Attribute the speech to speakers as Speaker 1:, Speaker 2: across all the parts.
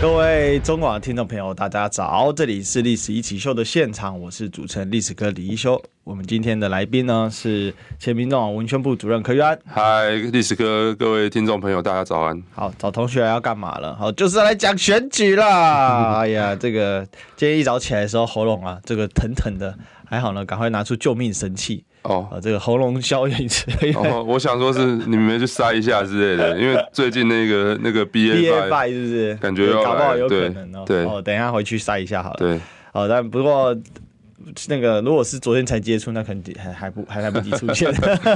Speaker 1: 各位中广的听众朋友，大家早！这里是《历史一起秀》的现场，我是主持人历史哥李一修。我们今天的来宾呢是前民众党文宣部主任柯玉安。
Speaker 2: 嗨，历史哥，各位听众朋友，大家早安。
Speaker 1: 好，找同学要干嘛了？好，就是来讲选举啦。哎呀，这个今天一早起来的时候，喉咙啊，这个疼疼的，还好呢，赶快拿出救命神器。哦，啊，这个喉咙消炎剂。
Speaker 2: 哦，我想说是你们去塞一下之类的，因为最近那个那个 B A 拜
Speaker 1: 是不是？
Speaker 2: 感觉要
Speaker 1: 搞不好有可能哦。
Speaker 2: 对，
Speaker 1: 哦，等一下回去塞一下好了。
Speaker 2: 对，
Speaker 1: 哦，但不过那个如果是昨天才接触，那肯定还还不还来不及出现。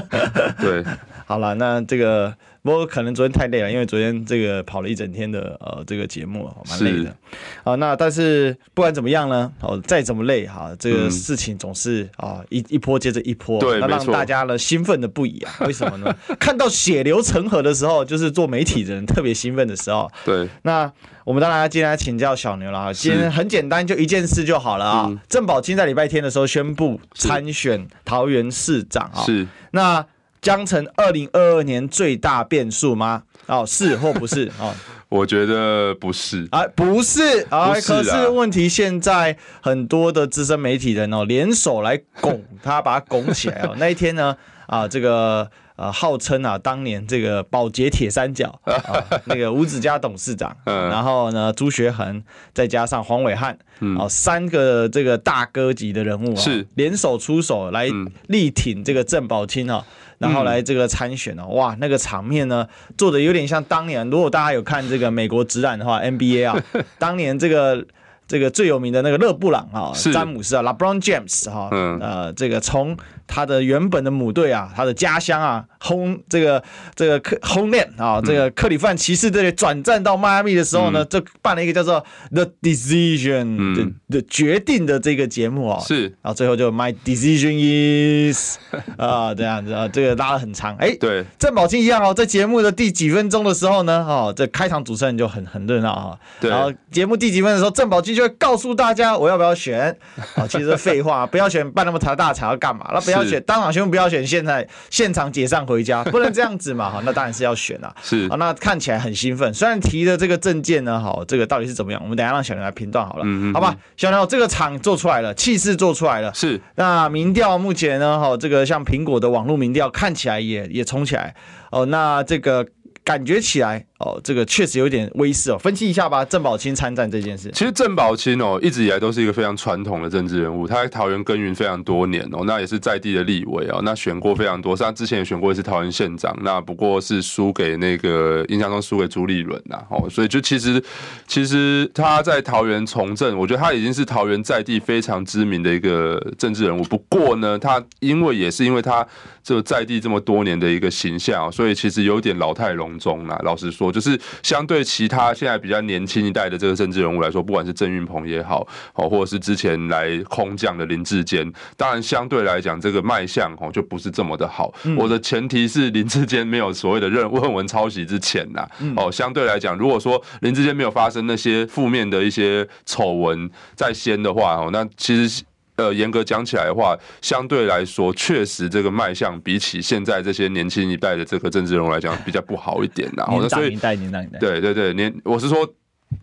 Speaker 2: 对，
Speaker 1: 好了，那这个。不过可能昨天太累了，因为昨天这个跑了一整天的呃这个节目，蛮累的。啊，那但是不管怎么样呢，哦，再怎么累哈，这个事情总是啊一一波接着一波，
Speaker 2: 对，
Speaker 1: 那让大家呢兴奋的不已啊。为什么呢？看到血流成河的时候，就是做媒体的人特别兴奋的时候。
Speaker 2: 对。
Speaker 1: 那我们当然要今天来请教小牛了。今天很简单，就一件事就好了啊。郑宝清在礼拜天的时候宣布参选桃园市长啊。
Speaker 2: 是。
Speaker 1: 那。将成二零二二年最大变数吗？哦，是或不是？哦，
Speaker 2: 我觉得不是。
Speaker 1: 啊，不是啊。可是问题现在很多的资深媒体人哦，联手来拱他，把他拱起来哦。那一天呢，啊，这个呃，号称啊，当年这个宝洁铁三角 啊，那个吴子嘉董事长，然后呢，朱学恒，再加上黄伟汉，哦，三个这个大哥级的人物啊，是联手出手来力挺这个郑宝清啊。然后来这个参选哦，哇，那个场面呢，做的有点像当年，如果大家有看这个美国职篮的话，NBA 啊，当年这个。这个最有名的那个勒布朗啊，詹姆斯啊，LeBron James 哈，呃，这个从他的原本的母队啊，他的家乡啊，轰这个这个克轰练啊，这个克里夫兰骑士队转战到迈阿密的时候呢，就办了一个叫做 The Decision 的的决定的这个节目啊，
Speaker 2: 是，
Speaker 1: 然后最后就 My Decision is 啊这样子啊，这个拉得很长，哎，对，郑宝清一样哦，在节目的第几分钟的时候呢，哦，这开场主持人就很很热闹哈，然后节目第几分的时候，郑宝清。就会告诉大家我要不要选。啊？其实废话，不要选办那么大大场要干嘛？那不要选当场宣布不要选，现在现场解散回家，不能这样子嘛？哈，那当然是要选啊。是啊，那看起来很兴奋。虽然提的这个证件呢，好，这个到底是怎么样？我们等一下让小牛来评断好了，嗯嗯好吧？小牛，这个场做出来了，气势做出来了。是。那民调目前呢？哈，这个像苹果的网络民调看起来也也冲起来哦。那这个。感觉起来哦，这个确实有点威势哦。分析一下吧，郑宝清参战这件事。
Speaker 2: 其实郑宝清哦，一直以来都是一个非常传统的政治人物，他在桃园耕耘非常多年哦，那也是在地的立委哦，那选过非常多，他之前也选过一次桃园县长，那不过是输给那个印象中输给朱立伦呐哦，所以就其实其实他在桃园从政，我觉得他已经是桃园在地非常知名的一个政治人物。不过呢，他因为也是因为他这在地这么多年的一个形象，所以其实有点老态龙钟啦，老实说，就是相对其他现在比较年轻一代的这个政治人物来说，不管是郑运鹏也好，哦，或者是之前来空降的林志坚，当然相对来讲，这个卖相哦就不是这么的好。我的前提是林志坚没有所谓的任论文抄袭之前呐，哦，相对来讲，如果说林志坚没有发生那些负面的一些丑闻在先的话，哦，那其实。呃，严格讲起来的话，相对来说，确实这个卖相比起现在这些年轻一代的这个政治人物来讲，比较不好一点啦。
Speaker 1: 年长一代，年代。
Speaker 2: 对对对，年我是说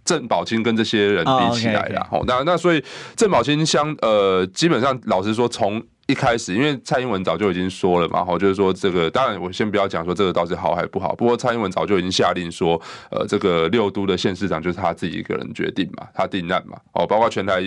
Speaker 2: 郑宝清跟这些人比起来啦。哦，那那所以郑宝清相呃，基本上老实说从。一开始，因为蔡英文早就已经说了嘛，哈，就是说这个，当然我先不要讲说这个到底好还不好。不过蔡英文早就已经下令说，呃，这个六都的县市长就是他自己一个人决定嘛，他定案嘛，哦，包括全台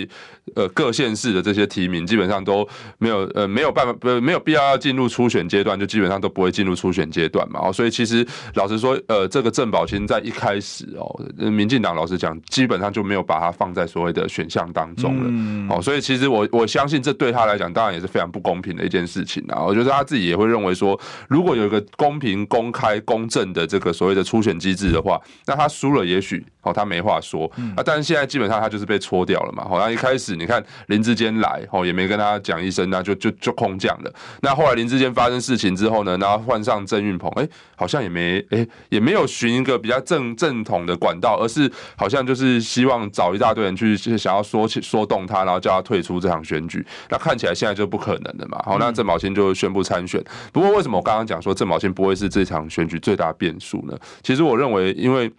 Speaker 2: 呃各县市的这些提名，基本上都没有呃没有办法，不没有必要要进入初选阶段，就基本上都不会进入初选阶段嘛。哦，所以其实老实说，呃，这个郑宝清在一开始哦，民进党老实讲，基本上就没有把它放在所谓的选项当中了。嗯哦，所以其实我我相信这对他来讲，当然也是非常。不公平的一件事情啊！我觉得他自己也会认为说，如果有一个公平、公开、公正的这个所谓的初选机制的话，那他输了，也许哦，他没话说啊。但是现在基本上他就是被搓掉了嘛。好，那一开始你看林志坚来，哦，也没跟他讲一声，那就就就空降了。那后来林志坚发生事情之后呢，然后换上郑运鹏，哎，好像也没哎也没有寻一个比较正正统的管道，而是好像就是希望找一大堆人去想要说说动他，然后叫他退出这场选举。那看起来现在就不可能了嘛。好，那郑宝清就宣布参选。不过为什么我刚刚讲说郑宝清不会是这场选举最大变数呢？其实我认为，因为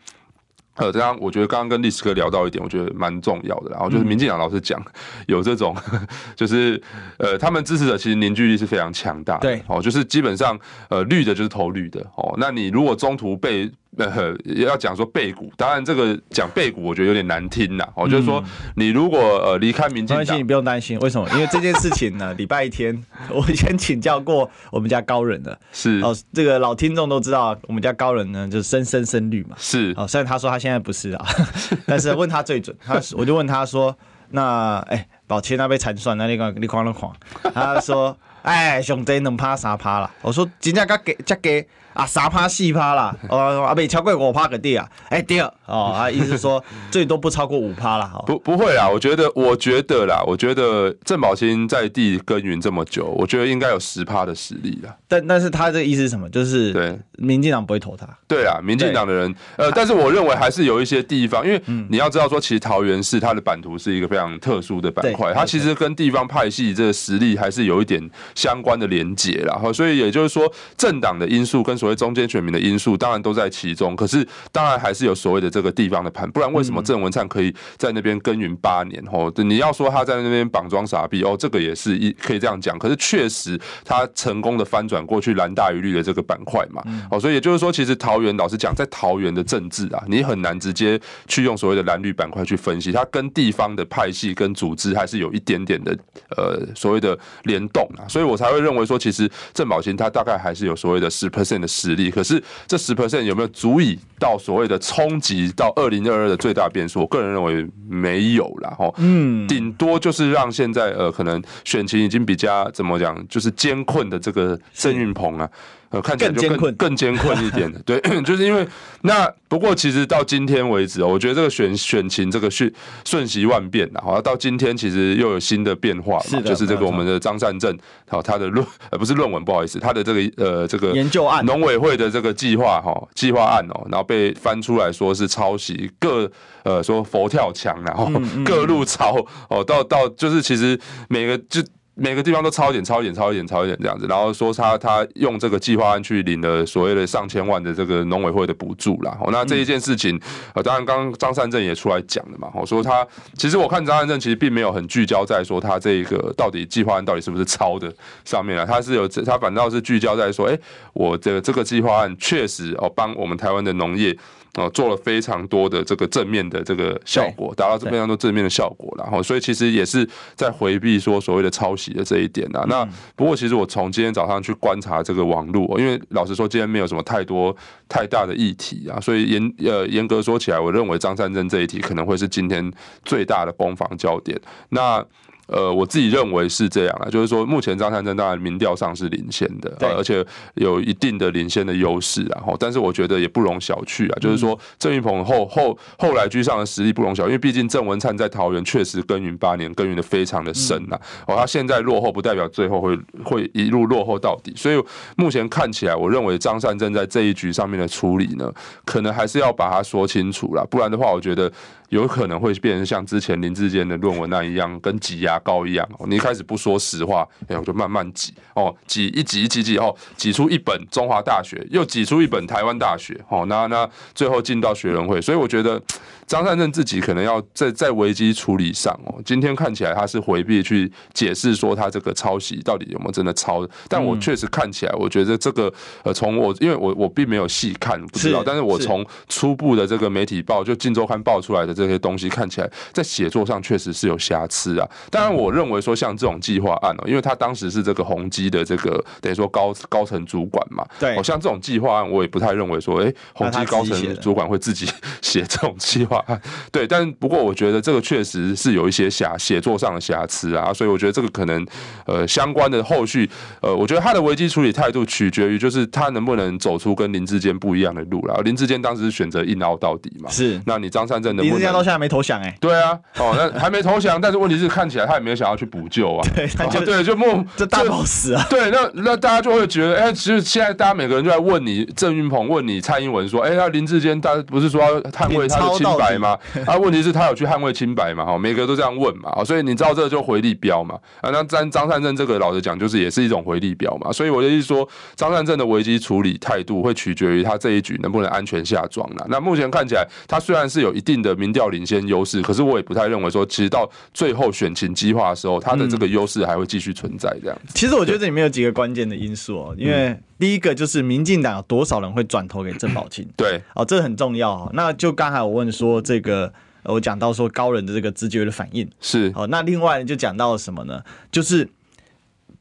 Speaker 2: 呃，这样我觉得刚刚跟历史哥聊到一点，我觉得蛮重要的。然后就是民进党老师讲 有这种，就是呃，他们支持者其实凝聚力是非常强大的。
Speaker 1: 对，
Speaker 2: 哦，就是基本上呃，绿的就是投绿的。哦，那你如果中途被呃，要讲说背骨，当然这个讲背骨，我觉得有点难听呐。我就是说，你如果呃离开民进党，
Speaker 1: 你不用担心，为什么？因为这件事情呢，礼拜一天我以前请教过我们家高人的，
Speaker 2: 是
Speaker 1: 哦，这个老听众都知道，我们家高人呢就是深深深绿嘛，
Speaker 2: 是
Speaker 1: 哦，虽然他说他现在不是啊，但是问他最准，他我就问他说，那哎，宝清那被残算，那你个你狂了狂，他说，哎，兄弟能趴啥趴了？我说今天刚给加给。啊，啥趴细趴啦，哦，啊，没超过五趴个地啊，哎、第二，哦，啊，意思说 最多不超过五趴啦。
Speaker 2: 不不会啦，我觉得，我觉得啦，我觉得郑宝清在地耕耘这么久，我觉得应该有十趴的实力啦。
Speaker 1: 但但是他这个意思是什么？就是
Speaker 2: 对，
Speaker 1: 民进党不会投他。
Speaker 2: 对啊，民进党的人，呃，但是我认为还是有一些地方，因为你要知道说，其实桃园市它的版图是一个非常特殊的板块，它其实跟地方派系这个实力还是有一点相关的连结啦。所以也就是说，政党的因素跟所谓中间选民的因素当然都在其中，可是当然还是有所谓的这个地方的盘，不然为什么郑文灿可以在那边耕耘八年？哦，你要说他在那边绑装傻逼哦，这个也是一可以这样讲。可是确实他成功的翻转过去蓝大于绿的这个板块嘛，哦，所以也就是说，其实桃园老实讲，在桃园的政治啊，你很难直接去用所谓的蓝绿板块去分析，它跟地方的派系跟组织还是有一点点的呃所谓的联动啊，所以我才会认为说，其实郑宝琴他大概还是有所谓的十 percent 的实力，可是这十 percent 有没有足以到所谓的冲击到二零二二的最大变数？我个人认为没有啦。哈，嗯，顶多就是让现在呃可能选情已经比较怎么讲，就是艰困的这个郑运鹏啊。呃，看起来就更更艰困一点的，对，就是因为那不过其实到今天为止，我觉得这个选选情这个瞬瞬息万变的，好像，到今天其实又有新的变化嘛，就是这个我们的张善政，好，他的论呃不是论文，不好意思，他的这个呃这个
Speaker 1: 研究案，
Speaker 2: 农委会的这个计划哈计划案哦，然后被翻出来说是抄袭，各呃说佛跳墙，然后各路抄哦，到到就是其实每个就。每个地方都超一点，超一点，超一点，超一点这样子，然后说他他用这个计划案去领了所谓的上千万的这个农委会的补助啦。哦，那这一件事情，呃，当然刚刚张善政也出来讲了嘛。我说他其实我看张善政其实并没有很聚焦在说他这个到底计划案到底是不是抄的上面啊，他是有他反倒是聚焦在说，哎，我这个这个计划案确实哦帮我们台湾的农业。哦，做了非常多的这个正面的这个效果，达到这非常多正面的效果，然后所以其实也是在回避说所谓的抄袭的这一点啊。那不过其实我从今天早上去观察这个网络，因为老实说今天没有什么太多太大的议题啊，所以严呃严格说起来，我认为张善政这一题可能会是今天最大的攻防焦点。那。呃，我自己认为是这样啊，就是说，目前张善政当然民调上是领先的，对，而且有一定的领先的优势，然后，但是我觉得也不容小觑啊，就是说，郑云鹏后后后来居上的实力不容小觑，因为毕竟郑文灿在桃园确实耕耘八年，耕耘的非常的深呐，哦，他现在落后不代表最后会会一路落后到底，所以目前看起来，我认为张善政在这一局上面的处理呢，可能还是要把它说清楚了，不然的话，我觉得。有可能会变成像之前林志坚的论文那一样，跟挤牙膏一样。你一开始不说实话，哎，我就慢慢挤哦，挤一挤一挤挤哦，挤出一本中华大学，又挤出一本台湾大学，哦，那那最后进到学人会。所以我觉得张善政自己可能要在在危机处理上哦，今天看起来他是回避去解释说他这个抄袭到底有没有真的抄，但我确实看起来，我觉得这个呃，从我因为我我并没有细看不知道，但是我从初步的这个媒体报就《镜周刊》报出来的。这些东西看起来在写作上确实是有瑕疵啊。当然我认为说像这种计划案哦，因为他当时是这个宏基的这个等于说高高层主管嘛，
Speaker 1: 对，
Speaker 2: 哦，像这种计划案，我也不太认为说，哎，宏基高层主管会自己写这种计划案，对，但不过我觉得这个确实是有一些瑕写作上的瑕疵啊，所以我觉得这个可能呃相关的后续，呃，我觉得他的危机处理态度取决于就是他能不能走出跟林志坚不一样的路了。林志坚当时是选择硬凹到底嘛，
Speaker 1: 是，
Speaker 2: 那你张善政的
Speaker 1: 林智坚到现在没投降哎，
Speaker 2: 对啊，哦，那还没投降，但是问题是看起来他也没有想要去补救啊，
Speaker 1: 对，他就、
Speaker 2: 哦、对，就莫
Speaker 1: 这大 boss 啊，
Speaker 2: 对，那那大家就会觉得，哎、欸，其实现在大家每个人就在问你郑云鹏，问你蔡英文说，哎、欸，那林志坚他不是说要捍卫他的清白吗？啊，问题是他有去捍卫清白嘛？哈，每个都这样问嘛，所以你知道这个就回力标嘛，啊，那张张善政这个老实讲，就是也是一种回力标嘛，所以我的意思说，张善政的危机处理态度会取决于他这一局能不能安全下庄了。那目前看起来，他虽然是有一定的民调领先优势，可是我也不太认为说，其实到最后选情激化的时候，他的这个优势还会继续存在这样子。
Speaker 1: 其实我觉得这里面有几个关键的因素哦，因为第一个就是民进党有多少人会转投给郑宝清，
Speaker 2: 对，
Speaker 1: 哦，这很重要。那就刚才我问说这个，我讲到说高人的这个直觉的反应
Speaker 2: 是，
Speaker 1: 哦，那另外就讲到了什么呢？就是。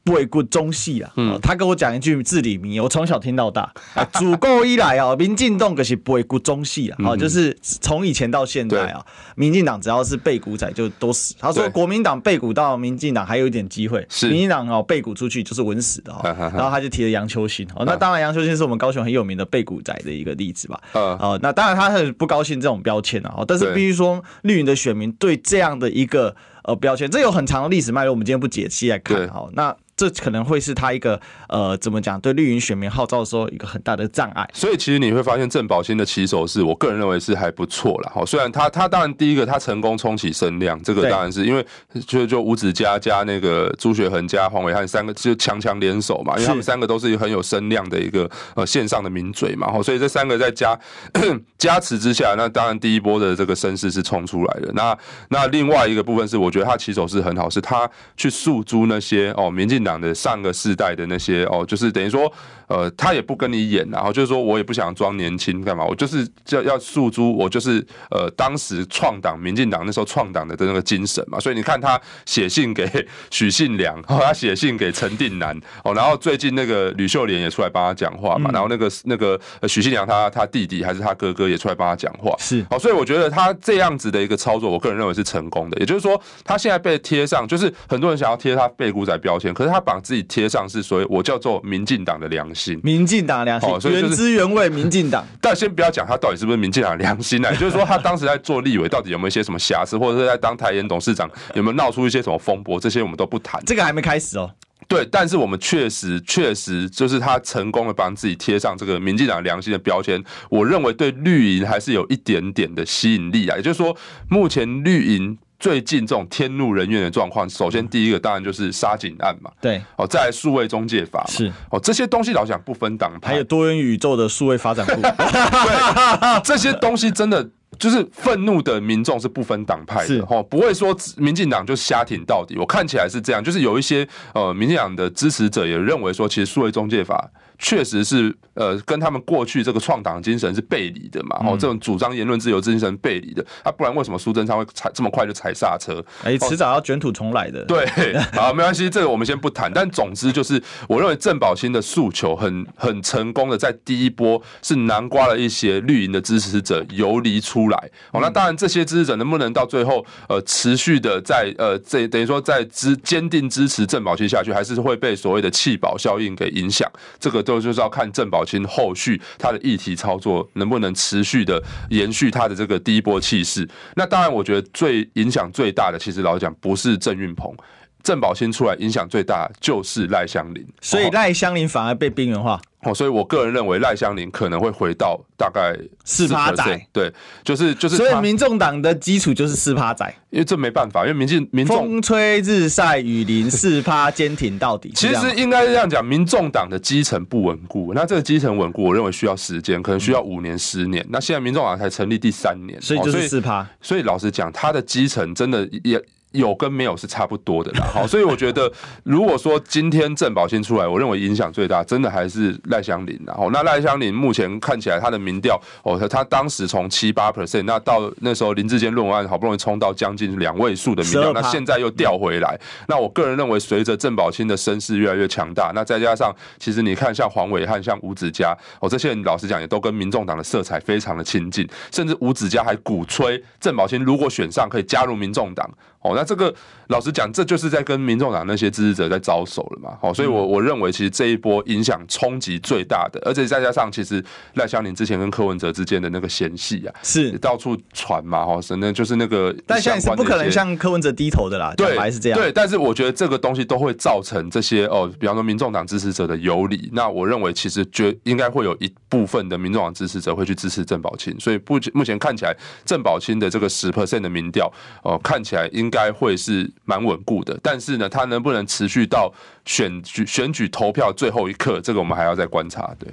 Speaker 1: 不会顾中戏啊，嗯，他跟我讲一句至理名言，我从小听到大。自古以来啊，民进党可是不会顾中戏啊，好，就是从以前到现在啊，民进党只要是背骨仔就都死。他说国民党背骨到民进党还有一点机会，民进党哦背骨出去就是稳死的哈。然后他就提了杨秋兴，哦，那当然杨秋兴是我们高雄很有名的背骨仔的一个例子吧。哦，那当然他很不高兴这种标签啊，但是必须说绿营的选民对这样的一个呃标签，这有很长的历史脉络，我们今天不解析来看哈。那这可能会是他一个呃，怎么讲？对绿营选民号召的时候，一个很大的障碍。
Speaker 2: 所以其实你会发现郑宝新的起手是，我个人认为是还不错了。好，虽然他他当然第一个他成功冲起声量，这个当然是因为就就吴子嘉加那个朱学恒加黄伟汉三个就强强联手嘛，因为他们三个都是很有声量的一个呃线上的名嘴嘛。所以这三个在加 加持之下，那当然第一波的这个声势是冲出来的。那那另外一个部分是，我觉得他起手是很好，是他去诉诸那些哦民进党的上个世代的那些哦，就是等于说，呃，他也不跟你演，然后就是说我也不想装年轻干嘛，我就是要要诉诸我就是呃当时创党民进党那时候创党的的那个精神嘛，所以你看他写信给许信良，哦他写信给陈定南哦，然后最近那个吕秀莲也出来帮他讲话嘛，然后那个那个许信良他他弟弟还是他哥哥也出来帮他讲话，
Speaker 1: 是。
Speaker 2: 哦，所以我觉得他这样子的一个操作，我个人认为是成功的，也就是说他现在被贴上，就是很多人想要贴他背骨仔标签，可是他把自己贴上是所谓我叫做民进党的良心，
Speaker 1: 民进党良心，哦，原汁原味民进党。
Speaker 2: 但先不要讲他到底是不是民进党良心呢？就是说他当时在做立委，到底有没有一些什么瑕疵，或者是在当台盐董事长有没有闹出一些什么风波，这些我们都不谈。
Speaker 1: 这个还没开始哦。
Speaker 2: 对，但是我们确实确实就是他成功的帮自己贴上这个民进党良心的标签，我认为对绿营还是有一点点的吸引力啊。也就是说，目前绿营。最近这种天怒人怨的状况，首先第一个当然就是杀警案嘛，
Speaker 1: 对，
Speaker 2: 哦，再来数位中介法
Speaker 1: 是。
Speaker 2: 哦，这些东西老讲不分党派，
Speaker 1: 还有多元宇宙的数位发展部，
Speaker 2: 对，这些东西真的就是愤怒的民众是不分党派的，哦，不会说民进党就瞎挺到底，我看起来是这样，就是有一些呃民进党的支持者也认为说，其实数位中介法。确实是，呃，跟他们过去这个创党精神是背离的嘛，哦，这种主张言论自由精神背离的，啊，不然为什么苏贞昌会踩这么快就踩刹车？
Speaker 1: 哎，迟早要卷土重来的。
Speaker 2: 对，好，没关系，这个我们先不谈。但总之就是，我认为郑宝清的诉求很很成功的，在第一波是南瓜了一些绿营的支持者游离出来。哦，那当然这些支持者能不能到最后，呃，持续的在呃，这等于说在支坚定支持郑宝清下去，还是会被所谓的弃保效应给影响？这个。都就是要看郑宝清后续他的议题操作能不能持续的延续他的这个第一波气势。那当然，我觉得最影响最大的，其实老实讲不是郑运鹏，郑宝清出来影响最大就是赖香林，
Speaker 1: 所以赖香林反而被边缘化。
Speaker 2: 哦，所以我个人认为赖香林可能会回到大概
Speaker 1: 四趴仔，
Speaker 2: 对，就是就是，
Speaker 1: 所以民众党的基础就是四趴仔，
Speaker 2: 因为这没办法，因为民进民众
Speaker 1: 风吹日晒雨淋四趴坚挺到底。
Speaker 2: 其实应该是这样讲，民众党的基层不稳固，那这个基层稳固，我认为需要时间，可能需要五年十年。那现在民众党才成立第三年，
Speaker 1: 所以就是四趴。
Speaker 2: 所以老实讲，他的基层真的也。有跟没有是差不多的啦。好，所以我觉得，如果说今天郑宝清出来，我认为影响最大，真的还是赖香林。然后，那赖香林目前看起来他的民调，哦，他当时从七八 percent，那到那时候林志坚论文案好不容易冲到将近两位数的民调，那现在又掉回来。那我个人认为，随着郑宝清的声势越来越强大，那再加上其实你看像黄伟汉、像吴子嘉，哦，这些人老实讲也都跟民众党的色彩非常的亲近，甚至吴子嘉还鼓吹郑宝清如果选上可以加入民众党。哦，那这个老实讲，这就是在跟民众党那些支持者在招手了嘛。哦，所以我我认为，其实这一波影响冲击最大的，而且再加上其实赖香林之前跟柯文哲之间的那个嫌隙啊，
Speaker 1: 是
Speaker 2: 到处传嘛。哦，是那就是那个
Speaker 1: 赖香伶是不可能向柯文哲低头的啦。对，还是这样。
Speaker 2: 对，但是我觉得这个东西都会造成这些哦，比方说民众党支持者的游离。那我认为，其实绝应该会有一部分的民众党支持者会去支持郑宝清。所以不目前看起来，郑宝清的这个十 percent 的民调，哦，看起来应该会。是蛮稳固的，但是呢，它能不能持续到选举选举投票最后一刻，这个我们还要再观察。对，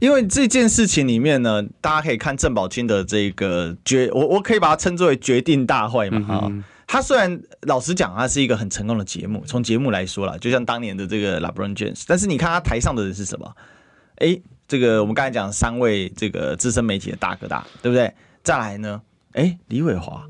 Speaker 1: 因为这件事情里面呢，大家可以看郑宝清的这个决，我我可以把它称作为决定大会嘛。啊、嗯，他虽然老实讲，他是一个很成功的节目，从节目来说啦，就像当年的这个 LeBron James，但是你看他台上的人是什么？哎、欸，这个我们刚才讲三位这个资深媒体的大哥大，对不对？再来呢，哎、欸，李伟华。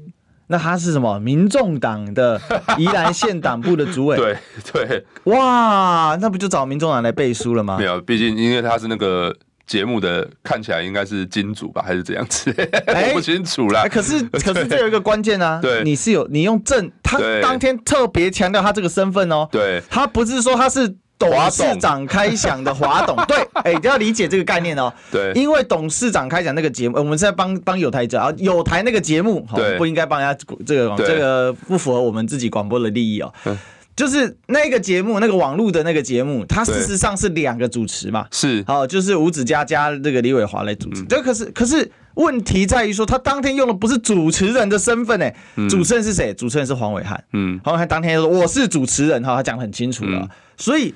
Speaker 1: 那他是什么？民众党的宜兰县党部的主委。
Speaker 2: 对对，
Speaker 1: 哇，那不就找民众党来背书了吗？
Speaker 2: 没有，毕竟因为他是那个节目的，看起来应该是金主吧，还是怎样子？欸、我 不清楚啦。
Speaker 1: 可是 可是这有一个关键啊，对，你是有你用正，他当天特别强调他这个身份哦，
Speaker 2: 对，
Speaker 1: 他不是说他是。董事长开讲的华董，对，哎、要理解这个概念哦。
Speaker 2: 对，
Speaker 1: 因为董事长开讲那个节目，我们是在帮帮有台者啊，有台那个节目，对，不应该帮人家这个这个不符合我们自己广播的利益哦。就是那个节目，那个网络的那个节目，它事实上是两个主持嘛，
Speaker 2: 是，
Speaker 1: 好，就是吴子嘉加这个李伟华来主持。这、嗯、可是可是问题在于说，他当天用的不是主持人的身份，哎，主持人是谁？主持人是黄伟汉。嗯，黄伟汉当天说我是主持人，哈，他讲得很清楚了，嗯、所以。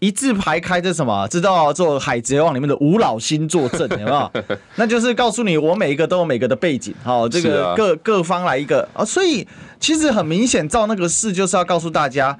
Speaker 1: 一字排开，这什么？知道做《海贼王》里面的五老星坐镇，有没有？那就是告诉你，我每一个都有每个的背景，好，这个各各方来一个啊。所以其实很明显，照那个事就是要告诉大家，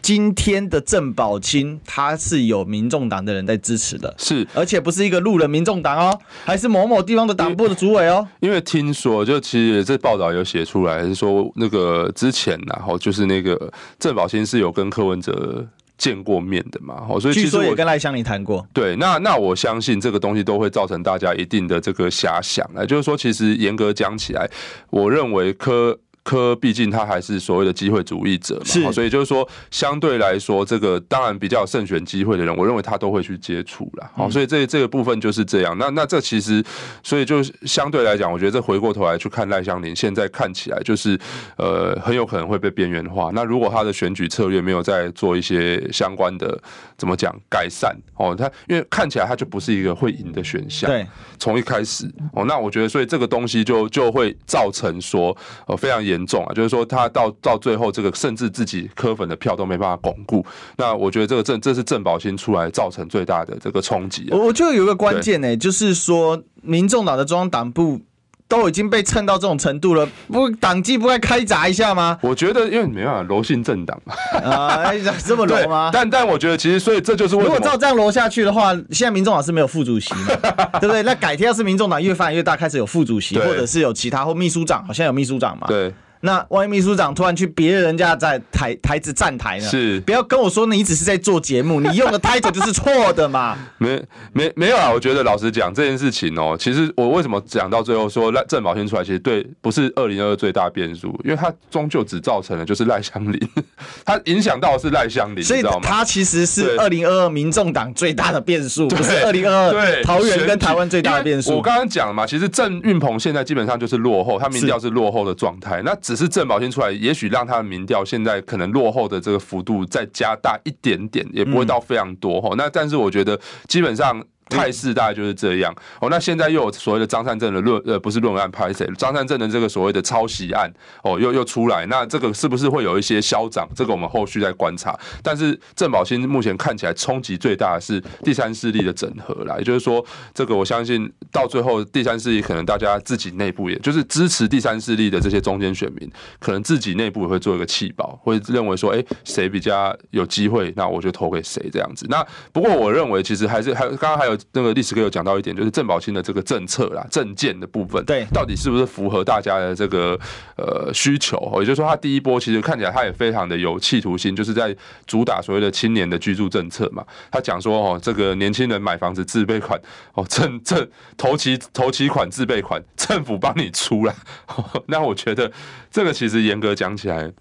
Speaker 1: 今天的郑宝清他是有民众党的人在支持的，
Speaker 2: 是，
Speaker 1: 而且不是一个路人民众党哦，还是某某地方的党部的主委哦。
Speaker 2: 因为听说，就其实这报道有写出来，是说那个之前然后就是那个郑宝清是有跟柯文哲。见过面的嘛，所以其实我据
Speaker 1: 说也跟赖香林谈过。
Speaker 2: 对，那那我相信这个东西都会造成大家一定的这个遐想啊，就是说，其实严格讲起来，我认为柯。柯毕竟他还是所谓的机会主义者嘛，是，所以就是说，相对来说，这个当然比较有胜选机会的人，我认为他都会去接触啦。好，所以这这个部分就是这样。那那这其实，所以就相对来讲，我觉得这回过头来去看赖香林，现在看起来就是呃很有可能会被边缘化。那如果他的选举策略没有再做一些相关的怎么讲改善哦，他因为看起来他就不是一个会赢的选项。对，从一开始哦，那我觉得所以这个东西就就会造成说呃非常严。严重啊，就是说他到到最后，这个甚至自己科粉的票都没办法巩固。那我觉得这个郑这是郑宝清出来造成最大的这个冲击。
Speaker 1: 我我觉得有一个关键呢，就是说民众党的中央党部都已经被蹭到这种程度了，不党纪不该开闸一下吗？
Speaker 2: 我觉得因为没办法柔性政党嘛，
Speaker 1: 啊，这么柔吗？
Speaker 2: 但但我觉得其实所以这就是为什么，
Speaker 1: 如果照这样柔下去的话，现在民众党是没有副主席嘛，对不对？那改天要是民众党越发越大，开始有副主席，或者是有其他或秘书长，好像有秘书长嘛，
Speaker 2: 对。
Speaker 1: 那万一秘书长突然去别人家在台台子站台呢？
Speaker 2: 是，
Speaker 1: 不要跟我说你只是在做节目，你用的 title 就是错的嘛？
Speaker 2: 没没没有啊？我觉得老实讲这件事情哦，其实我为什么讲到最后说赖郑宝先出来，其实对不是二零二二最大变数，因为他终究只造成了就是赖香林，他影响到的是赖香林，
Speaker 1: 所以他其实是二零二二民众党最大的变数，不是二零二二桃园跟台湾最大的变数。
Speaker 2: 我刚刚讲了嘛，其实郑运鹏现在基本上就是落后，他民调是落后的状态，那只。是郑宝先出来，也许让他的民调现在可能落后的这个幅度再加大一点点，也不会到非常多哈。那但是我觉得基本上态势大概就是这样。哦，那现在又有所谓的张善政的论，呃，不是论案拍谁？张善政的这个所谓的抄袭案，哦，又又出来，那这个是不是会有一些消长？这个我们后续再观察。但是郑宝新目前看起来冲击最大的是第三势力的整合啦，也就是说，这个我相信到最后第三势力可能大家自己内部也就是支持第三势力的这些中间选民，可能自己内部也会做一个弃保，会认为说，哎，谁比较有机会，那我就投给谁这样子。那不过我认为其实还是还刚刚还有。那个历史课有讲到一点，就是郑宝清的这个政策啦、政见的部分，
Speaker 1: 对，
Speaker 2: 到底是不是符合大家的这个呃需求？也就是说，他第一波其实看起来他也非常的有企图心，就是在主打所谓的青年的居住政策嘛。他讲说，哦，这个年轻人买房子自备款，哦，政政投期投期款自备款，政府帮你出啦。那我觉得这个其实严格讲起来，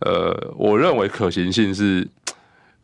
Speaker 2: 呃，我认为可行性是。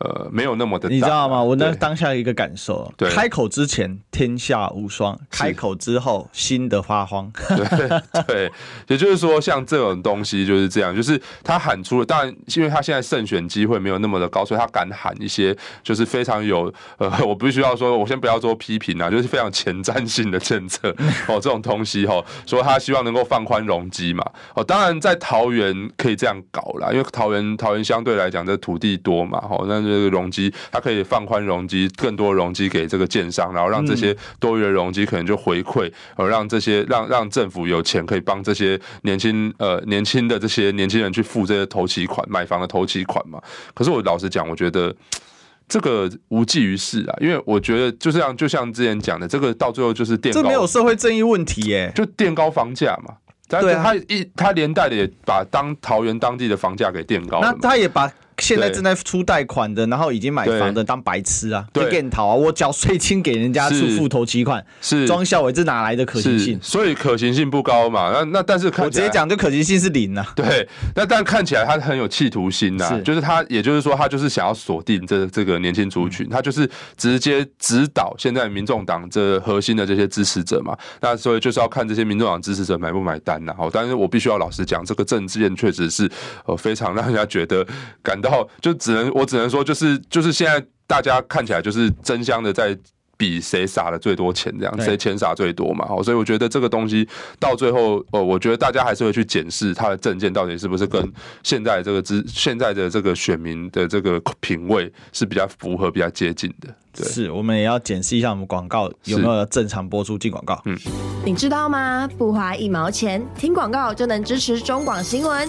Speaker 2: 呃，没有那么的，
Speaker 1: 你知道吗？我那当下一个感受，对，开口之前天下无双，开口之后心的发慌。
Speaker 2: 对对，也就是说，像这种东西就是这样，就是他喊出了，当然，因为他现在胜选机会没有那么的高，所以他敢喊一些就是非常有呃，我必须要说，我先不要做批评啊，就是非常前瞻性的政策哦，这种东西哦，说他希望能够放宽容积嘛，哦，当然在桃园可以这样搞啦，因为桃园桃园相对来讲这土地多嘛，哦，那就。这个容积，它可以放宽容积，更多容积给这个建商，然后让这些多余的容积可能就回馈，而让这些让让政府有钱可以帮这些年轻呃年轻的这些年轻人去付这些头期款，买房的头期款嘛。可是我老实讲，我觉得这个无济于事啊，因为我觉得就这样，就像之前讲的，这个到最后就是垫高，
Speaker 1: 这没有社会正义问题耶，
Speaker 2: 就垫高房价嘛。对，他一他连带的也把当桃园当地的房价给垫高了，
Speaker 1: 那他也把。现在正在出贷款的，然后已经买房的当白痴啊，就更逃啊！我缴税金给人家出付头期款，是装孝伟，这哪来的可行性？
Speaker 2: 所以可行性不高嘛。那那但是我
Speaker 1: 直接讲，这可行性是零啊。
Speaker 2: 对，那但看起来他很有企图心呐、啊，就是他，也就是说，他就是想要锁定这这个年轻族群，他就是直接指导现在民众党这核心的这些支持者嘛。那所以就是要看这些民众党支持者买不买单呐。好，但是我必须要老实讲，这个政见确实是呃非常让人家觉得感到。就只能我只能说，就是就是现在大家看起来就是争相的在比谁撒的最多钱，这样谁钱撒最多嘛。好，所以我觉得这个东西到最后，呃，我觉得大家还是会去检视他的证件到底是不是跟现在这个之现在的这个选民的这个品味是比较符合、比较接近的。对，
Speaker 1: 是我们也要检视一下我们广告有没有正常播出进广告。嗯，
Speaker 3: 你知道吗？不花一毛钱，听广告就能支持中广新闻。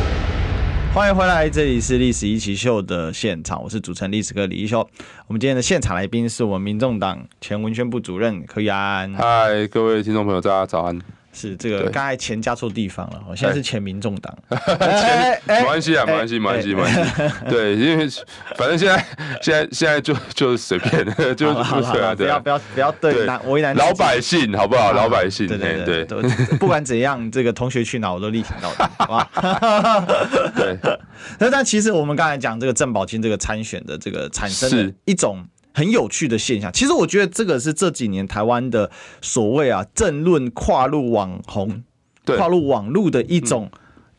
Speaker 1: 欢迎回来，这里是历史一奇秀的现场，我是主持人历史哥李一修。我们今天的现场来宾是我们民众党前文宣部主任柯玉安。
Speaker 2: 嗨，各位听众朋友，大家早安。
Speaker 1: 是这个刚才钱加错地方了，我现在是前民众党，
Speaker 2: 钱 没关系啊，没关系，没关系，没关系。对，因为反正现在现在现在就就随便，就对啊，
Speaker 1: 不要不要不要对难为难
Speaker 2: 老百姓，好不好？老百姓，
Speaker 1: 对对对，不管怎样，这个同学去哪我都力挺到底，好吧？对。那但其实我们刚才讲这个郑宝清这个参选的这个产生的一种。很有趣的现象，其实我觉得这个是这几年台湾的所谓啊政论跨入网红、跨入网络的一种、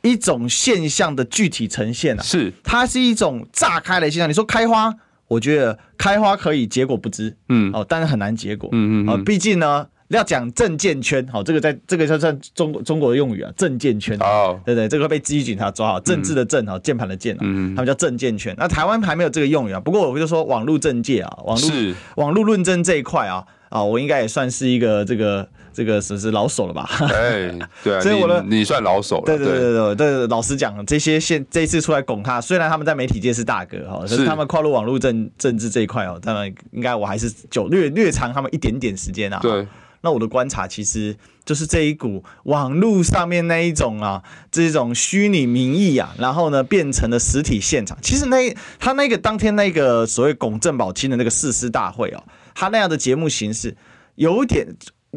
Speaker 1: 嗯、一种现象的具体呈现啊。
Speaker 2: 是，
Speaker 1: 它是一种炸开的现象。你说开花，我觉得开花可以，结果不知，嗯，哦，但是很难结果，嗯嗯，啊，毕竟呢。要讲政见圈，好，这个在这个就算中国中国的用语啊，政见圈，哦，对对，这个会被积极警察抓好，政治的政哈，键盘的键，嗯，他们叫政见圈。那台湾还没有这个用语啊，不过我就说网络政界啊，网络网络论证这一块啊，啊，我应该也算是一个这个这个是是老手了吧？
Speaker 2: 哎，对啊，所以我的你算老手了，
Speaker 1: 对对对。对对，老实讲，这些现这次出来拱他，虽然他们在媒体界是大哥哈，可是他们跨入网络政政治这一块哦，他们应该我还是久略略长他们一点点时间啊，
Speaker 2: 对。
Speaker 1: 那我的观察其实就是这一股网络上面那一种啊，这种虚拟民意啊，然后呢变成了实体现场。其实那他那个当天那个所谓拱郑宝清的那个誓师大会哦，他那样的节目形式有点，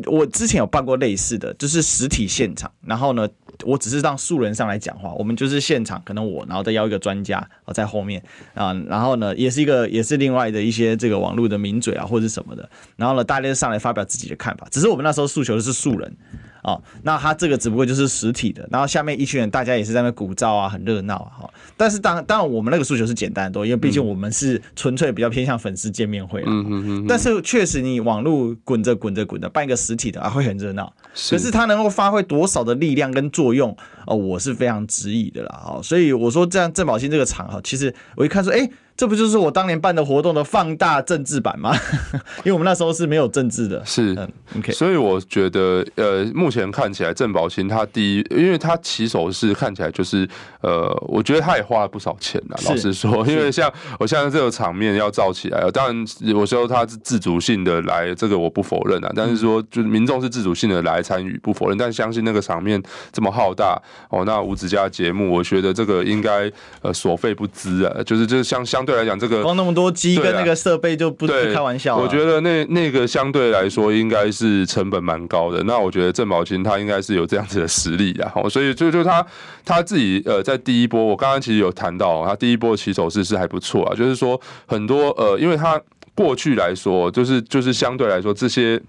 Speaker 1: 我之前有办过类似的，就是实体现场，然后呢我只是让素人上来讲话，我们就是现场可能我，然后再邀一个专家在后面啊，然后呢，也是一个也是另外的一些这个网络的名嘴啊或者什么的，然后呢，大家就上来发表自己的看法。只是我们那时候诉求的是素人。哦，那他这个只不过就是实体的，然后下面一群人，大家也是在那鼓噪啊，很热闹啊。哈，但是当当然我们那个诉求是简单多，因为毕竟我们是纯粹比较偏向粉丝见面会。嗯嗯嗯。但是确实，你网络滚着滚着滚着，办一个实体的啊，会很热闹。可是它能够发挥多少的力量跟作用，哦，我是非常质疑的啦。哦，所以我说这样郑宝新这个场哈，其实我一看说，哎。这不就是我当年办的活动的放大政治版吗？因为我们那时候是没有政治的，
Speaker 2: 是、嗯、OK。所以我觉得，呃，目前看起来郑宝清他第一，因为他起手是看起来就是，呃，我觉得他也花了不少钱啊。老实说，因为像我现在这个场面要造起来，当然有时候他是自主性的来，这个我不否认啊。但是说，就是民众是自主性的来参与，不否认。但相信那个场面这么浩大哦，那五子家节目，我觉得这个应该呃所费不貲啊。就是就是像相。对来讲，这个
Speaker 1: 光那么多机跟那个设备就不是开玩笑。
Speaker 2: 我觉得那那个相对来说应该是成本蛮高的。那我觉得郑宝清他应该是有这样子的实力的。所以就就他他自己呃，在第一波，我刚刚其实有谈到，他第一波起手式是还不错啊。就是说很多呃，因为他过去来说，就是就是相对来说这些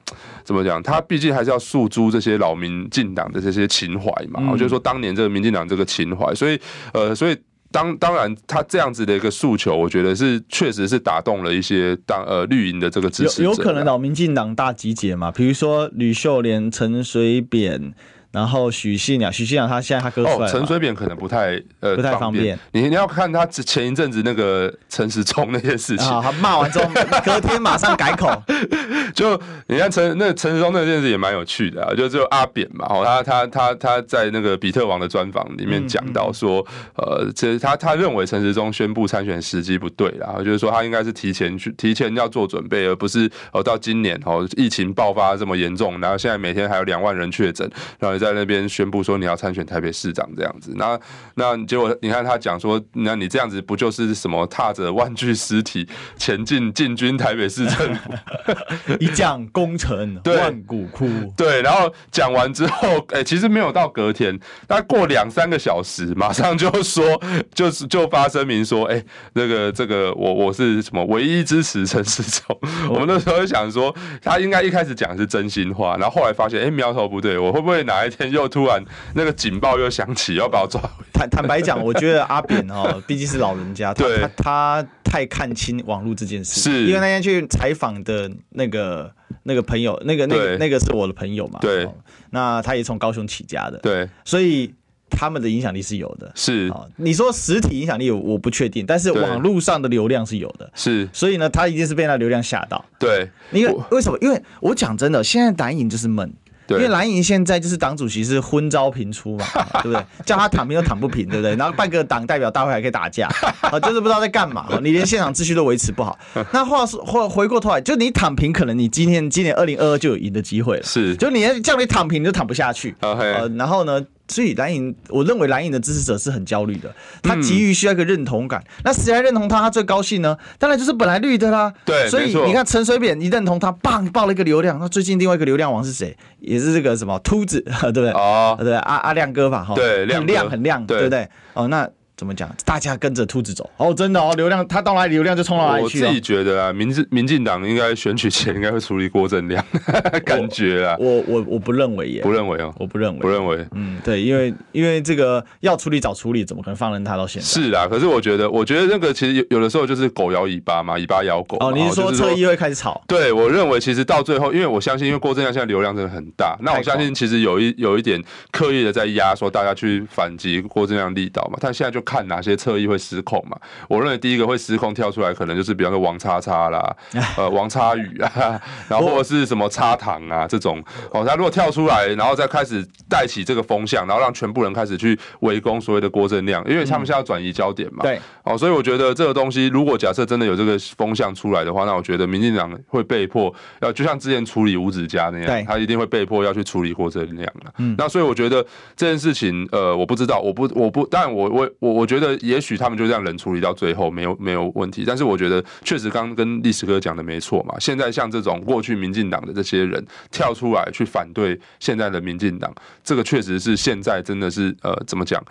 Speaker 2: 怎么讲，他毕竟还是要诉诸这些老民进党的这些情怀嘛。我就是说当年这个民进党这个情怀，所以呃，所以。当当然，他这样子的一个诉求，我觉得是确实是打动了一些当呃绿营的这个支持。
Speaker 1: 有有可能老民进党大集结嘛？比如说吕秀莲、陈水扁。然后许信良，许信良他现在他哥出来，
Speaker 2: 陈水扁可能不太呃
Speaker 1: 不太方便。
Speaker 2: 你你要看他前一阵子那个陈时中那些事情，
Speaker 1: 他骂完之后 隔天马上改口。
Speaker 2: 就你看陈那陈时中那件事也蛮有趣的啊，就只有阿扁嘛，哦，他他他他在那个比特王的专访里面讲到说，呃，其实他他认为陈时中宣布参选时机不对啦，就是说他应该是提前去提前要做准备，而不是哦到今年哦疫情爆发这么严重，然后现在每天还有两万人确诊，然后在那边宣布说你要参选台北市长这样子，那那结果你看他讲说，那你这样子不就是什么踏着万具尸体前进进军台北市政府，
Speaker 1: 一将功成 万骨枯。
Speaker 2: 对，然后讲完之后，哎、欸，其实没有到隔天，大概过两三个小时，马上就说，就是就发声明说，哎、欸，那个这个我我是什么唯一支持陈时中。我们那时候就想说，他应该一开始讲的是真心话，然后后来发现，哎、欸，苗头不对，我会不会哪一天？又突然那个警报又响起，要把我抓回。
Speaker 1: 坦坦白讲，我觉得阿扁哦，毕竟是老人家，他他，他太看清网络这件事。是，因为那天去采访的那个那个朋友，那个那个那个是我的朋友嘛。对。那他也从高雄起家的。对。所以他们的影响力是有的。是。你说实体影响力，我不确定，但是网络上的流量是有的。是。所以呢，他一定是被那流量吓到。对。因为为什么？因为我讲真的，现在蓝影就是闷。因为蓝营现在就是党主席是昏招频出嘛，对不对？叫他躺平都躺不平，对不对？然后半个党代表大会还可以打架，啊，就是不知道在干嘛。你连现场秩序都维持不好。那话说，回回过头来，就你躺平，可能你今天今年二零二二就有赢的机会了。是，就你叫你躺平，你就躺不下去。呃，然后呢？所以蓝营，我认为蓝营的支持者是很焦虑的，他急于需要一个认同感。嗯、那谁来认同他？他最高兴呢？当然就是本来绿的啦。对，所以你看陈水扁一认同他，棒爆了一个流量。那最近另外一个流量王是谁？也是这个什么秃子，对不对？哦，对，阿阿亮哥吧，哈，对，很亮很亮，对不对？哦，那。怎么讲？大家跟着兔子走哦，真的哦，流量他到哪里流量就冲到哪里去。
Speaker 2: 我自己觉得啊，民进民进党应该选举前应该会处理郭正亮，感觉啊，
Speaker 1: 我我我不认为耶，
Speaker 2: 不认为哦，
Speaker 1: 我不认为，
Speaker 2: 不认为，
Speaker 1: 嗯，对，因为因为这个要处理早处理，怎么可能放任他到现在？
Speaker 2: 是啊，可是我觉得，我觉得那个其实有有的时候就是狗咬尾巴嘛，尾巴咬狗。
Speaker 1: 哦，你是说侧翼会开始吵？
Speaker 2: 对，我认为其实到最后，因为我相信，因为郭正亮现在流量真的很大，那我相信其实有一有一点刻意的在压，说大家去反击郭正亮力道嘛，但现在就看哪些侧翼。会失控嘛？我认为第一个会失控跳出来，可能就是比方说王叉叉啦，呃，王叉宇啊，然后或者是什么叉糖啊这种哦，他如果跳出来，然后再开始带起这个风向，然后让全部人开始去围攻所谓的郭正亮，因为他们现在要转移焦点嘛。对，哦，所以我觉得这个东西，如果假设真的有这个风向出来的话，那我觉得民进党会被迫要，就像之前处理吴子嘉那样，他一定会被迫要去处理郭正亮了。嗯，那所以我觉得这件事情，呃，我不知道，我不，我不，当然我我我我觉得也许他们就这样冷处理到最后没有没有问题。但是我觉得确实刚刚跟历史哥讲的没错嘛。现在像这种过去民进党的这些人跳出来去反对现在的民进党，这个确实是现在真的是呃怎么讲？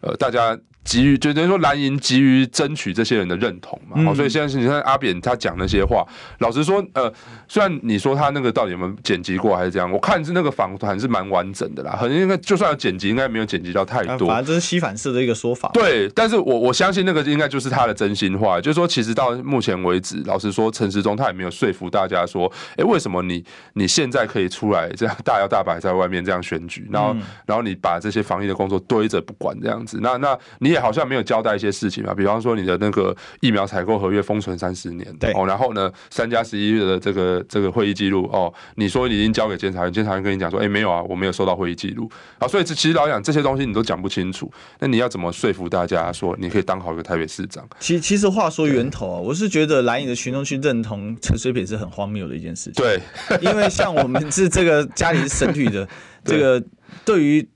Speaker 2: 呃，大家急于就等于说蓝营急于争取这些人的认同嘛，好、嗯，所以现在是你看阿扁他讲那些话，老实说，呃，虽然你说他那个到底有没有剪辑过还是这样，我看是那个访谈是蛮完整的啦，很应该就算有剪辑，应该没有剪辑到太多，
Speaker 1: 反正这是西反式的一个说法。
Speaker 2: 对，但是我我相信那个应该就是他的真心话，就是说其实到目前为止，老实说，陈时中他也没有说服大家说，哎、欸，为什么你你现在可以出来这样大摇大摆在外面这样选举，然后、嗯、然后你把这些防疫的工作堆着不管这样子。那那你也好像没有交代一些事情嘛，比方说你的那个疫苗采购合约封存三十年，
Speaker 1: 对
Speaker 2: 哦，然后呢，三加十一的这个这个会议记录哦，你说你已经交给监察院，监察院跟你讲说，哎，没有啊，我没有收到会议记录啊，所以其实老讲这些东西你都讲不清楚，那你要怎么说服大家说你可以当好一个台北市长？
Speaker 1: 其其实话说源头啊，我是觉得蓝营的群众去认同陈水扁是很荒谬的一件事情，
Speaker 2: 对，
Speaker 1: 因为像我们是这个家里是神女的，这个对于。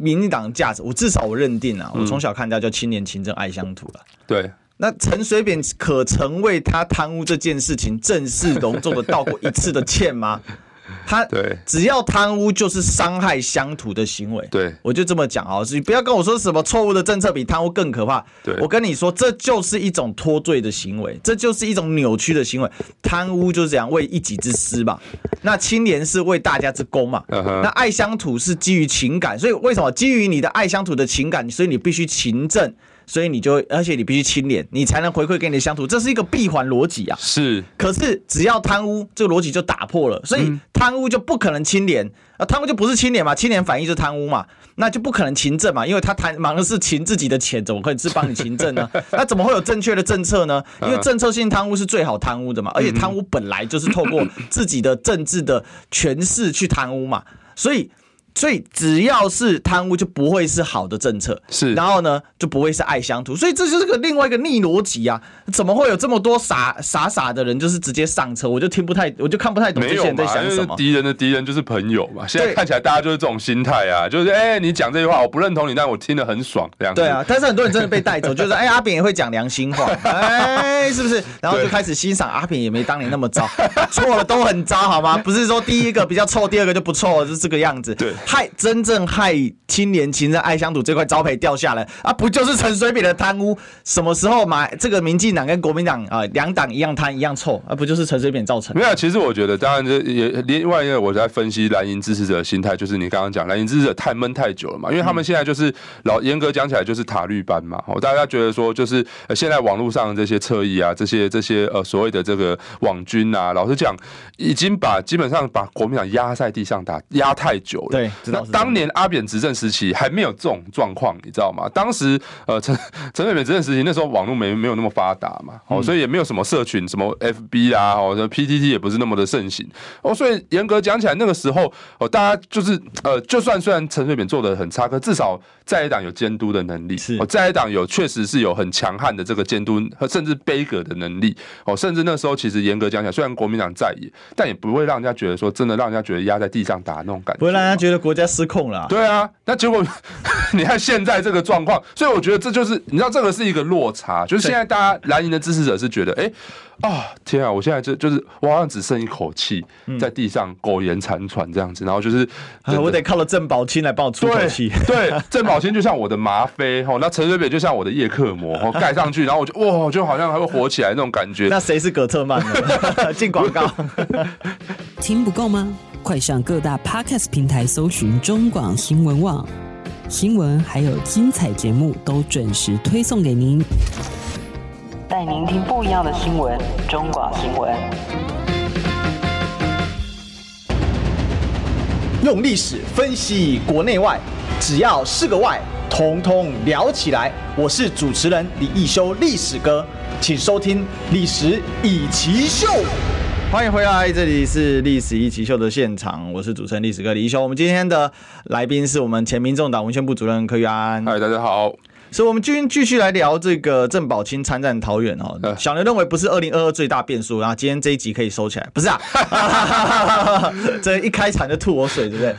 Speaker 1: 民进党价值，我至少我认定啊，我从小看到叫青年勤政爱乡土了。
Speaker 2: 对，
Speaker 1: 那陈水扁可曾为他贪污这件事情正式隆重的道过一次的歉吗？他对，只要贪污就是伤害乡土的行为。
Speaker 2: 对，
Speaker 1: 我就这么讲啊，所以不要跟我说什么错误的政策比贪污更可怕。
Speaker 2: 对，
Speaker 1: 我跟你说，这就是一种脱罪的行为，这就是一种扭曲的行为。贪污就是这样为一己之私嘛，那清廉是为大家之公嘛。Uh -huh. 那爱乡土是基于情感，所以为什么基于你的爱乡土的情感，所以你必须勤政。所以你就，而且你必须清廉，你才能回馈给你的乡土，这是一个闭环逻辑啊。
Speaker 2: 是，
Speaker 1: 可是只要贪污，这个逻辑就打破了，所以贪污就不可能清廉啊，贪污就不是清廉嘛，清廉反义就是贪污嘛，那就不可能勤政嘛，因为他贪忙的是勤自己的钱，怎么可以是帮你勤政呢？那怎么会有正确的政策呢？因为政策性贪污是最好贪污的嘛，而且贪污本来就是透过自己的政治的权势去贪污嘛，所以。所以只要是贪污，就不会是好的政策。
Speaker 2: 是，
Speaker 1: 然后呢，就不会是爱乡土。所以这就是个另外一个逆逻辑啊！怎么会有这么多傻傻傻的人，就是直接上车？我就听不太，我就看不太懂这些人在想什么。
Speaker 2: 敌人的敌人就是朋友嘛。现在看起来大家就是这种心态啊，就是哎、欸，你讲这句话我不认同你，但我听得很爽这样子。对啊，
Speaker 1: 但是很多人真的被带走，就是哎、欸，阿扁也会讲良心话，哎、欸，是不是？然后就开始欣赏阿扁也没当年那么糟，错了都很糟，好吗？不是说第一个比较臭，第二个就不臭，就是这个样子。
Speaker 2: 对，
Speaker 1: 害真正。害青年、情人爱乡土这块招牌掉下来啊，不就是陈水扁的贪污？什么时候嘛？这个民进党跟国民党啊，两党一样贪一样臭啊，不就是陈水扁造成？
Speaker 2: 没有，其实我觉得，当然这也另外一个我在分析蓝营支持者的心态，就是你刚刚讲蓝营支持者太闷太久了嘛，因为他们现在就是老严格讲起来就是塔绿班嘛。哦，大家觉得说就是现在网络上这些侧翼啊，这些这些呃所谓的这个网军啊，老实讲，已经把基本上把国民党压在地上打压太久了。
Speaker 1: 对，
Speaker 2: 那当年。阿扁执政时期还没有这种状况，你知道吗？当时呃陈 陈水扁执政时期，那时候网络没没有那么发达嘛，哦，所以也没有什么社群，什么 FB 啊，哦，PTT 也不是那么的盛行，哦，所以严格讲起来，那个时候哦，大家就是呃，就算虽然陈水扁做的很差，可至少在野党有监督的能力，是。哦，在野党有确实是有很强悍的这个监督和甚至杯葛的能力，哦，甚至那时候其实严格讲起来，虽然国民党在野，但也不会让人家觉得说真的让人家觉得压在地上打那种感觉，
Speaker 1: 不会让人家觉得国家失控了。
Speaker 2: 对啊，那结果 你看现在这个状况，所以我觉得这就是你知道这个是一个落差，就是现在大家蓝营的支持者是觉得，哎、欸、啊天啊，我现在就就是我好像只剩一口气，在地上苟延残喘这样子，然后就是
Speaker 1: 我得靠了郑宝清来帮我出口气，
Speaker 2: 对，郑宝清就像我的吗啡哦，那陈水扁就像我的叶克膜哦，盖上去，然后我就哇，就好像还会火起来那种感觉。
Speaker 1: 那谁是葛特曼呢？进广告，
Speaker 4: 听不够吗？快上各大 Podcast 平台搜寻中广新闻网新闻，还有精彩节目都准时推送给您，带您听不一样的新闻。中广新闻，
Speaker 1: 用历史分析国内外，只要是个“外”，统统聊起来。我是主持人李易修，历史哥，请收听《历史以奇秀》。欢迎回来，这里是历史一奇秀的现场，我是主持人历史哥李易修。我们今天的来宾是我们前民众党文宣部主任柯玉安。
Speaker 2: 嗨，大家好。
Speaker 1: 所以，我们今天继续来聊这个郑宝清参战桃园哦。小牛认为不是二零二二最大变数，然后今天这一集可以收起来，不是啊？这一开场就吐我水，对不对？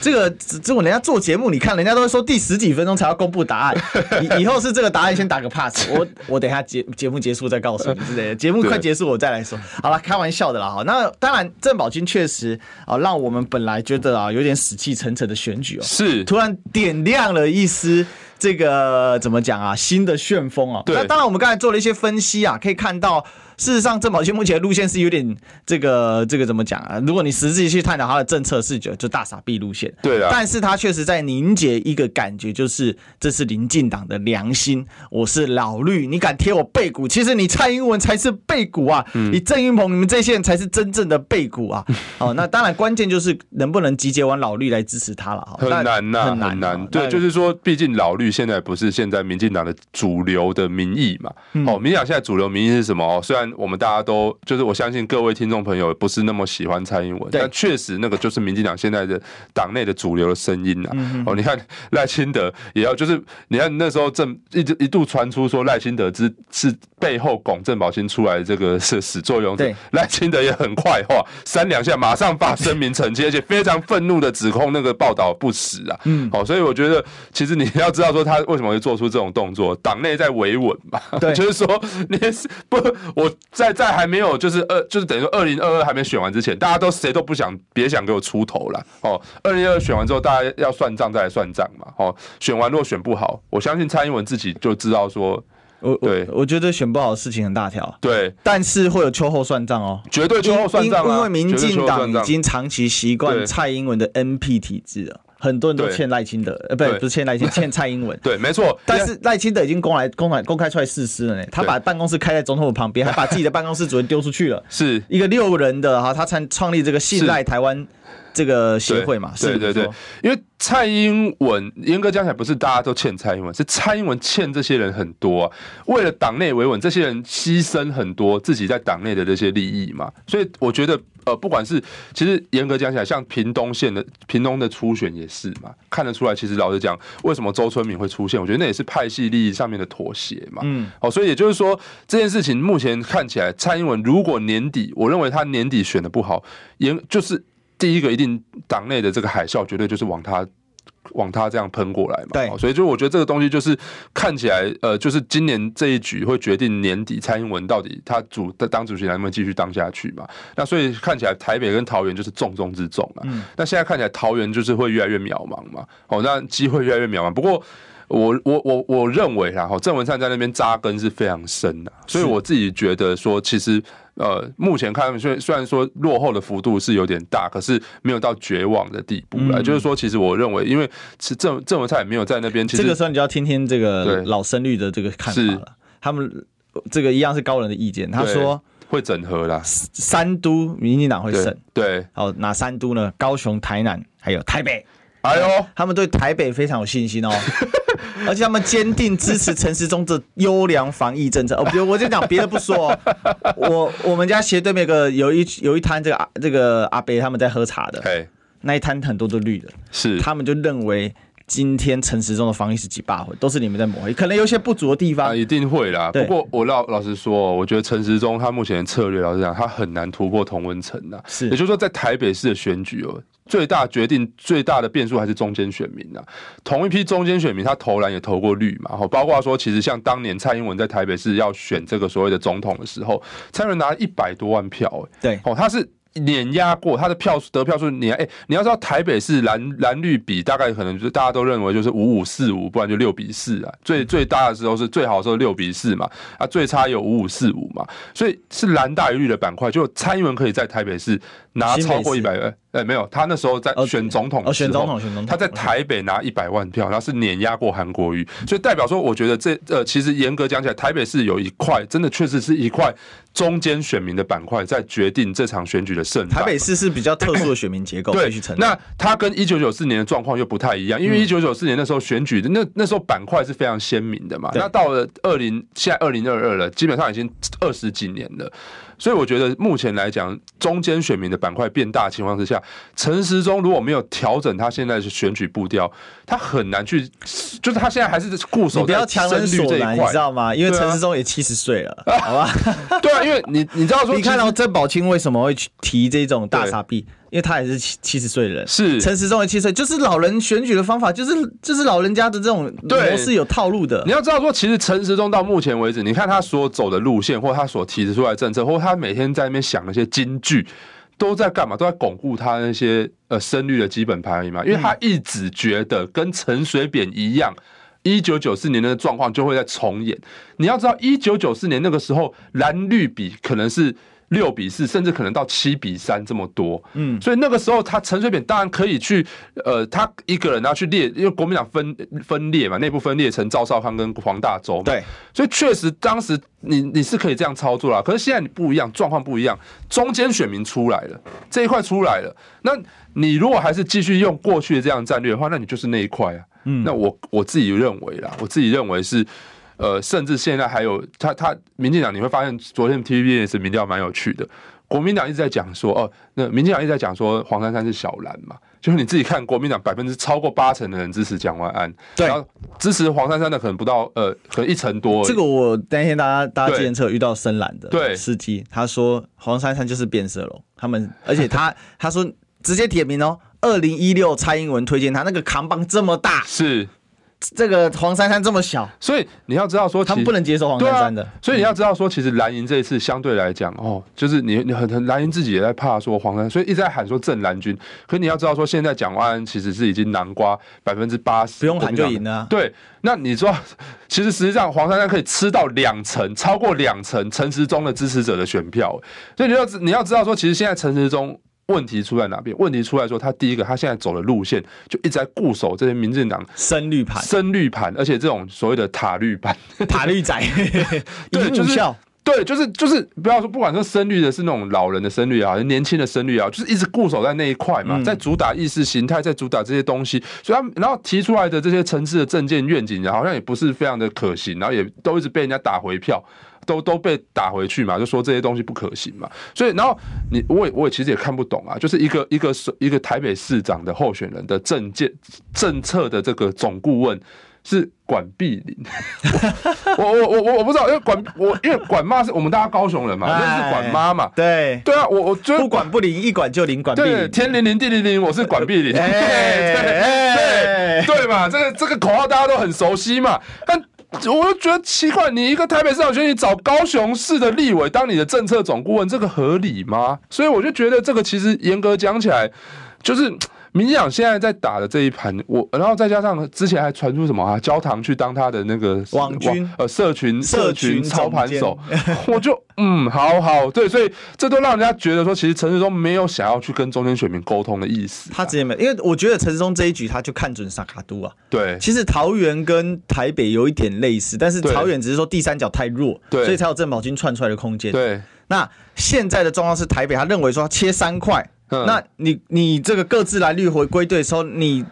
Speaker 1: 这个这我人家做节目，你看人家都会说第十几分钟才要公布答案，以 以后是这个答案先打个 pass，我我等一下节节目结束再告诉你之类的。节目快结束我再来说。好了，开玩笑的啦哈。那当然，郑宝清确实啊，让我们本来觉得啊有点死气沉沉的选举哦，
Speaker 2: 是
Speaker 1: 突然点亮了一丝。这个怎么讲啊？新的旋风啊！那当然，我们刚才做了一些分析啊，可以看到。事实上，郑宝清目前的路线是有点这个这个怎么讲啊？如果你实际去探讨他的政策，视角就大傻逼路线。
Speaker 2: 对啊。
Speaker 1: 但是他确实在凝结一个感觉，就是这是民进党的良心。我是老绿，你敢贴我背骨？其实你蔡英文才是背骨啊！嗯、你郑英鹏，你们这些人才是真正的背骨啊！哦，那当然关键就是能不能集结完老绿来支持他了。
Speaker 2: 很难呐、啊，很难。很难对，就是说，毕竟老绿现在不是现在民进党的主流的民意嘛。嗯、哦，民进党现在主流民意是什么？哦，虽然。我们大家都就是我相信各位听众朋友不是那么喜欢蔡英文，但确实那个就是民进党现在的党内的主流的声音啊。哦，你看赖清德也要就是你看那时候正一直一度传出说赖清德之是背后拱郑宝清出来的这个是始作俑者，赖清德也很快话三两下马上发声明澄清，而且非常愤怒的指控那个报道不实啊。嗯，好，所以我觉得其实你要知道说他为什么会做出这种动作，党内在维稳嘛，对，就是说你是不我。在在还没有就是二就是等于说二零二二还没选完之前，大家都谁都不想别想给我出头了哦。二零二二选完之后，大家要算账再来算账嘛。哦，选完如果选不好，我相信蔡英文自己就知道说，
Speaker 1: 我对我，我觉得选不好的事情很大条。
Speaker 2: 对，
Speaker 1: 但是会有秋后算账哦，
Speaker 2: 绝对秋后算账啊，
Speaker 1: 因为民进党已经长期习惯蔡英文的 NP 体制了。很多人都欠赖清德，呃，不对，不是欠赖清，欠蔡英文。
Speaker 2: 对，没错。
Speaker 1: 但是赖清德已经公来公来公开出来誓师了呢，他把办公室开在总统府旁边，还把自己的办公室主任丢出去了。
Speaker 2: 是
Speaker 1: 一个六人的哈，他参创立这个信赖台湾。这个协会嘛，
Speaker 2: 对对对，因为蔡英文严格讲起来不是大家都欠蔡英文，是蔡英文欠这些人很多啊。为了党内维稳，这些人牺牲很多自己在党内的这些利益嘛。所以我觉得，呃，不管是其实严格讲起来，像屏东县的屏东的初选也是嘛，看得出来。其实老实讲，为什么周春敏会出现？我觉得那也是派系利益上面的妥协嘛。嗯，哦，所以也就是说，这件事情目前看起来，蔡英文如果年底，我认为他年底选的不好，严就是。第一个一定党内的这个海啸绝对就是往他往他这样喷过来嘛，对，所以就我觉得这个东西就是看起来呃，就是今年这一局会决定年底蔡英文到底他主当主席能不能继续当下去嘛。那所以看起来台北跟桃园就是重中之重啊。嗯，那现在看起来桃园就是会越来越渺茫嘛，哦，那机会越来越渺茫。不过。我我我我认为啦，哈，郑文灿在那边扎根是非常深的，所以我自己觉得说，其实呃，目前看，虽虽然说落后的幅度是有点大，可是没有到绝望的地步了。就是说，其实我认为，因为是郑郑文灿也没有在那边，其实
Speaker 1: 这个时候你就要听听这个老深绿的这个看法了。他们这个一样是高人的意见，他说
Speaker 2: 会整合啦，
Speaker 1: 三都民进党会胜，
Speaker 2: 对，
Speaker 1: 好，哪三都呢？高雄、台南还有台北。
Speaker 2: 哎呦，
Speaker 1: 他们对台北非常有信心哦。而且他们坚定支持陈时中的优良防疫政策。哦，比如我就讲别的不说，哦，我我们家斜对面有个有一有一摊这个阿这个阿伯他们在喝茶的，
Speaker 2: 嘿。
Speaker 1: 那一摊很多都绿的，
Speaker 2: 是。
Speaker 1: 他们就认为今天陈时中的防疫是几把火，都是你们在抹黑，可能有些不足的地方，
Speaker 2: 啊，一定会啦。不过我老老实说，我觉得陈时中他目前的策略，老实讲，他很难突破同温层呐。是，也就是说，在台北市的选举哦。最大决定最大的变数还是中间选民呐，同一批中间选民，他投篮也投过绿嘛，哈，包括说其实像当年蔡英文在台北市要选这个所谓的总统的时候，蔡英文拿了一百多万票，欸，对，哦，他是。碾压过他的票数得票数碾，哎，你要知道台北市蓝蓝绿比大概可能就是大家都认为就是五五四五，不然就六比四啊。最最大的时候是最好的时候六比四嘛，啊，最差有五五四五嘛，所以是蓝大于绿的板块。就蔡英文可以在台北市拿超过一百万，哎，没有，他那时候在选总统，
Speaker 1: 选总统，选总统，
Speaker 2: 他在台北拿一百万票，然后是碾压过韩国瑜，所以代表说，我觉得这呃，其实严格讲起来，台北市有一块真的确实是一块。中间选民的板块在决定这场选举的胜败。
Speaker 1: 台北市是比较特殊的选民结构，
Speaker 2: 对，那它跟一九九四年的状况又不太一样，因为一九九四年那时候选举的那那时候板块是非常鲜明的嘛。那到了二零现在二零二二了，基本上已经二十几年了。所以我觉得目前来讲，中间选民的板块变大情况之下，陈时中如果没有调整他现在的选举步调，他很难去，就是他现在还是固守在深绿这一块，
Speaker 1: 你知道吗？因为陈时中也七十岁了，啊、好吧？
Speaker 2: 对啊，因为你你知道说，
Speaker 1: 你看到郑宝清为什么会去提这种大撒币？因为他也是七七十岁的人，
Speaker 2: 是
Speaker 1: 陈时中也七十岁，就是老人选举的方法，就是就是老人家的这种模式有套路的。
Speaker 2: 你要知道说，其实陈时中到目前为止，你看他所走的路线，或他所提出来的政策，或他每天在那边想那些金句，都在干嘛？都在巩固他那些呃深绿的基本盘而已嘛。因为他一直觉得跟陈水扁一样，一九九四年的状况就会再重演。你要知道，一九九四年那个时候蓝绿比可能是。六比四，甚至可能到七比三这么多，嗯，所以那个时候他陈水扁当然可以去，呃，他一个人要去列，因为国民党分分裂嘛，内部分裂成赵少康跟黄大洲，
Speaker 1: 对，
Speaker 2: 所以确实当时你你是可以这样操作啦。可是现在你不一样，状况不一样，中间选民出来了，这一块出来了，那你如果还是继续用过去的这样战略的话，那你就是那一块啊，嗯，那我我自己认为啦，我自己认为是。呃，甚至现在还有他他民进党，你会发现昨天 TVBS 民调蛮有趣的。国民党一直在讲说，哦，那民进党一直在讲说黄珊珊是小蓝嘛，就是你自己看国民党百分之超过八成的人支持蒋万安，
Speaker 1: 对，
Speaker 2: 然后支持黄珊珊的可能不到呃，可能一成多。
Speaker 1: 这个我那天大家大家之前车遇到深蓝的对司机，他说黄珊珊就是变色龙，他们而且他他说直接点名哦，二零一六蔡英文推荐他那个扛棒这么大是。这个黄珊珊这么小，
Speaker 2: 所以你要知道说，
Speaker 1: 他们不能接受黄珊珊的、啊。
Speaker 2: 所以你要知道说，其实蓝营这一次相对来讲，哦，就是你你很很蓝营自己也在怕说黄珊珊，所以一直在喊说正蓝军。可你要知道说，现在蒋万安其实是已经南瓜百分之八十，
Speaker 1: 不用喊就赢了、啊。
Speaker 2: 对，那你说，其实实际上黄珊珊可以吃到两成，超过两成陈时中的支持者的选票。所以你要你要知道说，其实现在陈时中。问题出在哪边？问题出来说，他第一个，他现在走的路线就一直在固守这些民进党
Speaker 1: 深绿盘、
Speaker 2: 深绿盘，而且这种所谓的塔绿盘、
Speaker 1: 塔绿仔，
Speaker 2: 对，就是对，就是就是不要说，不管说深绿的是那种老人的深绿啊，年轻的深绿啊，就是一直固守在那一块嘛，在主打意识形态，在主打这些东西，所以他然后提出来的这些层次的政见愿景，好像也不是非常的可行，然后也都一直被人家打回票。都都被打回去嘛，就说这些东西不可行嘛，所以然后你我也我也其实也看不懂啊，就是一个一个一个台北市长的候选人的政见政策的这个总顾问是管碧玲，我我我我我不知道，因为管我因为管妈是我们大家高雄人嘛，就是管妈嘛，
Speaker 1: 对。
Speaker 2: 对啊，我我觉得
Speaker 1: 不管不灵，一管就灵，管碧玲，
Speaker 2: 天灵灵地灵灵，我是管碧玲，对对对嘛，这个这个口号大家都很熟悉嘛，但。我就觉得奇怪，你一个台北市长选举找高雄市的立委当你的政策总顾问，这个合理吗？所以我就觉得这个其实严格讲起来，就是民进党现在在打的这一盘，我然后再加上之前还传出什么啊，焦糖去当他的那个
Speaker 1: 网军。
Speaker 2: 呃社群社群操盘手，我就嗯好好对，所以这都让人家觉得说，其实陈世忠没有想要去跟中间选民沟通的意思，
Speaker 1: 他直接没，因为我觉得陈世忠这一局他就看准萨卡都啊，
Speaker 2: 对，
Speaker 1: 其实桃园跟台北有一点类似，但是桃园只是说第三角太弱，对，所以才有郑宝军窜出来的空间，
Speaker 2: 对，那
Speaker 1: 现在的状况是台北他认为说他切三块。嗯、那你你这个各自蓝绿回归队的时候，你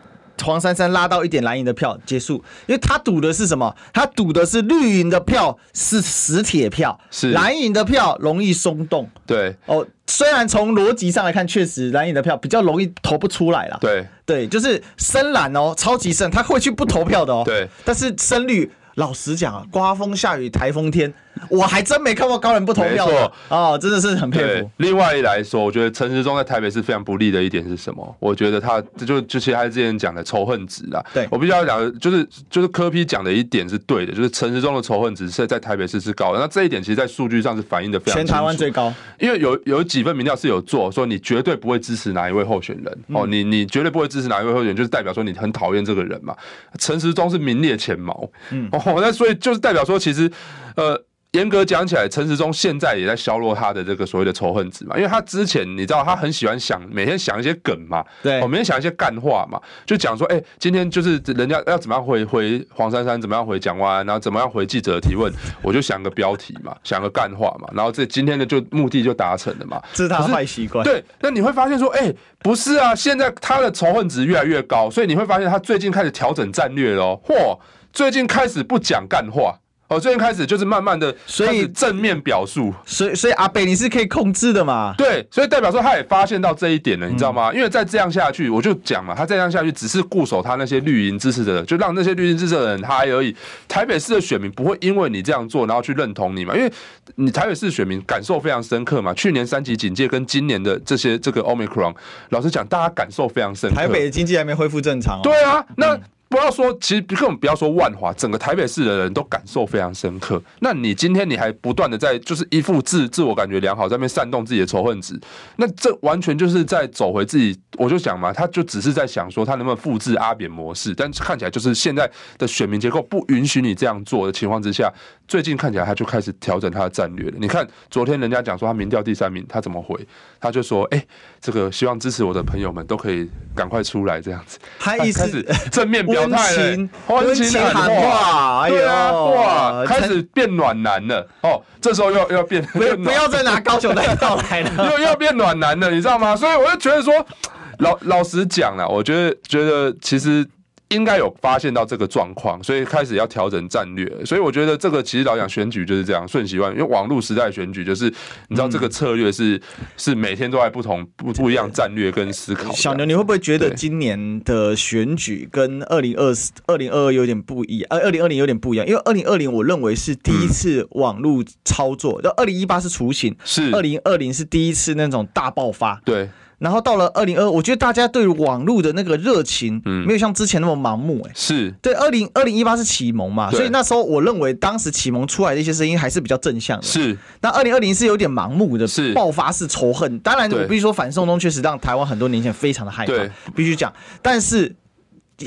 Speaker 1: 黄珊珊拉到一点蓝营的票结束，因为他赌的是什么？他赌的是绿营的票是死铁票，是蓝营的票容易松动。
Speaker 2: 对
Speaker 1: 哦，虽然从逻辑上来看，确实蓝营的票比较容易投不出来了。
Speaker 2: 对
Speaker 1: 对，就是深蓝哦，超级深，他会去不投票的哦。
Speaker 2: 对，
Speaker 1: 但是深绿。老实讲啊，刮风下雨台风天，我还真没看过高人不投票的哦，真的是很佩服。
Speaker 2: 另外一来说，我觉得陈时中在台北是非常不利的一点是什么？我觉得他这就就其实他之前讲的仇恨值啦。
Speaker 1: 对，
Speaker 2: 我必须要讲的，就是就是柯批讲的一点是对的，就是陈时中的仇恨值是在台北市是高的。那这一点其实，在数据上是反映的非常。
Speaker 1: 全台湾最高，
Speaker 2: 因为有有几份民调是有做说，你绝对不会支持哪一位候选人哦，你你绝对不会支持哪一位候选人，就是代表说你很讨厌这个人嘛。陈时中是名列前茅，嗯，哦，那所以就是。代表说，其实，呃，严格讲起来，陈时中现在也在削弱他的这个所谓的仇恨值嘛，因为他之前你知道，他很喜欢想每天想一些梗嘛，
Speaker 1: 对，
Speaker 2: 每天想一些干话嘛，就讲说，哎、欸，今天就是人家要怎么样回回黄珊珊，怎么样回蒋万安，然后怎么样回记者的提问，我就想个标题嘛，想个干话嘛，然后这今天的就目的就达成了嘛，
Speaker 1: 这是他的坏习惯。
Speaker 2: 对，那你会发现说，哎、欸，不是啊，现在他的仇恨值越来越高，所以你会发现他最近开始调整战略喽，嚯！最近开始不讲干话哦，最近开始就是慢慢的，所以正面表述，
Speaker 1: 所以所以阿北你是可以控制的嘛？
Speaker 2: 对，所以代表说他也发现到这一点了，你知道吗？因为再这样下去，我就讲嘛，他再这样下去只是固守他那些绿营支持的人，就让那些绿营支持的人嗨而已。台北市的选民不会因为你这样做，然后去认同你嘛？因为你台北市选民感受非常深刻嘛。去年三级警戒跟今年的这些这个 Omicron，老实讲，大家感受非常深刻。
Speaker 1: 台北的经济还没恢复正常哦。
Speaker 2: 对啊，那。不要说，其实根本不要说万华，整个台北市的人都感受非常深刻。那你今天你还不断的在就是一副自自我感觉良好，在那边煽动自己的仇恨值，那这完全就是在走回自己。我就想嘛，他就只是在想说他能不能复制阿扁模式，但看起来就是现在的选民结构不允许你这样做的情况之下，最近看起来他就开始调整他的战略了。你看昨天人家讲说他民调第三名，他怎么回？他就说：“哎、欸，这个希望支持我的朋友们都可以赶快出来，这样子。”
Speaker 1: 他意思
Speaker 2: 正面表。态
Speaker 1: 了，温情喊话，
Speaker 2: 对啊，哇，开始变暖男了哦。这时候又要变，
Speaker 1: 不不要再拿高雄代表来了，
Speaker 2: 又要变暖男了，你知道吗？所以我就觉得说，老老实讲了，我觉得觉得其实。应该有发现到这个状况，所以开始要调整战略。所以我觉得这个其实老讲选举就是这样，瞬息万变。因为网络时代选举就是，你知道这个策略是、嗯、是每天都在不同不不一样战略跟思考。
Speaker 1: 小牛，你会不会觉得今年的选举跟二零二四、二零二二有点不一样？呃，二零二零有点不一样，因为二零二零我认为是第一次网络操作，就二零一八是雏形，
Speaker 2: 是
Speaker 1: 二零二零是第一次那种大爆发。
Speaker 2: 对。
Speaker 1: 然后到了二零二，我觉得大家对网络的那个热情，嗯，没有像之前那么盲目，哎，
Speaker 2: 是
Speaker 1: 对。二零二零一八是启蒙嘛，所以那时候我认为当时启蒙出来的一些声音还是比较正向的，
Speaker 2: 是。
Speaker 1: 那二零二零是有点盲目的，是爆发式仇恨。当然，我必须说反送中确实让台湾很多年轻人非常的害怕，必须讲。但是。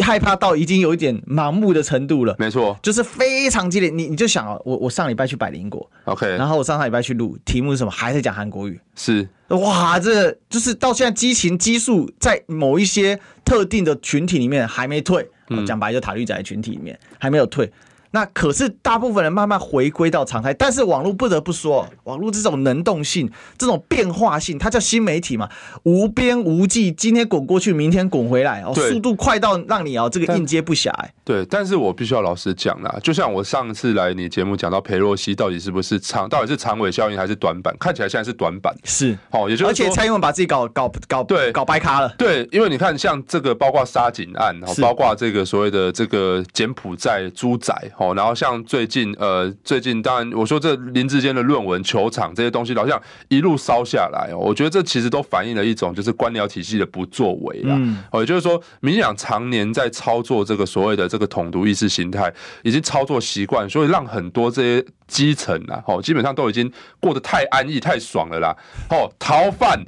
Speaker 1: 害怕到已经有一点盲目的程度了，
Speaker 2: 没错，
Speaker 1: 就是非常激烈。你你就想啊，我我上礼拜去百灵果
Speaker 2: ，OK，
Speaker 1: 然后我上上礼拜去录，题目是什么？还是讲韩国语？
Speaker 2: 是，
Speaker 1: 哇，这就是到现在激情激素在某一些特定的群体里面还没退，讲、嗯、白就塔绿仔群体里面还没有退。那可是大部分人慢慢回归到常态，但是网络不得不说，网络这种能动性、这种变化性，它叫新媒体嘛，无边无际，今天滚过去，明天滚回来，哦，速度快到让你哦这个应接不暇。
Speaker 2: 对，但是我必须要老实讲啦，就像我上次来你节目讲到裴洛西到底是不是长，到底是长尾效应还是短板？看起来现在是短板，
Speaker 1: 是
Speaker 2: 哦，也就是
Speaker 1: 而且蔡英文把自己搞搞搞对搞掰咖了，
Speaker 2: 对，因为你看像这个包括沙井案，然后包括这个所谓的这个柬埔寨猪仔。哦，然后像最近，呃，最近当然我说这林志坚的论文、球场这些东西，好像一路烧下来哦。我觉得这其实都反映了一种就是官僚体系的不作为啦。嗯，哦，也就是说，民进党常年在操作这个所谓的这个统独意识形态，已经操作习惯，所以让很多这些基层啊，哦，基本上都已经过得太安逸、太爽了啦。哦，逃犯。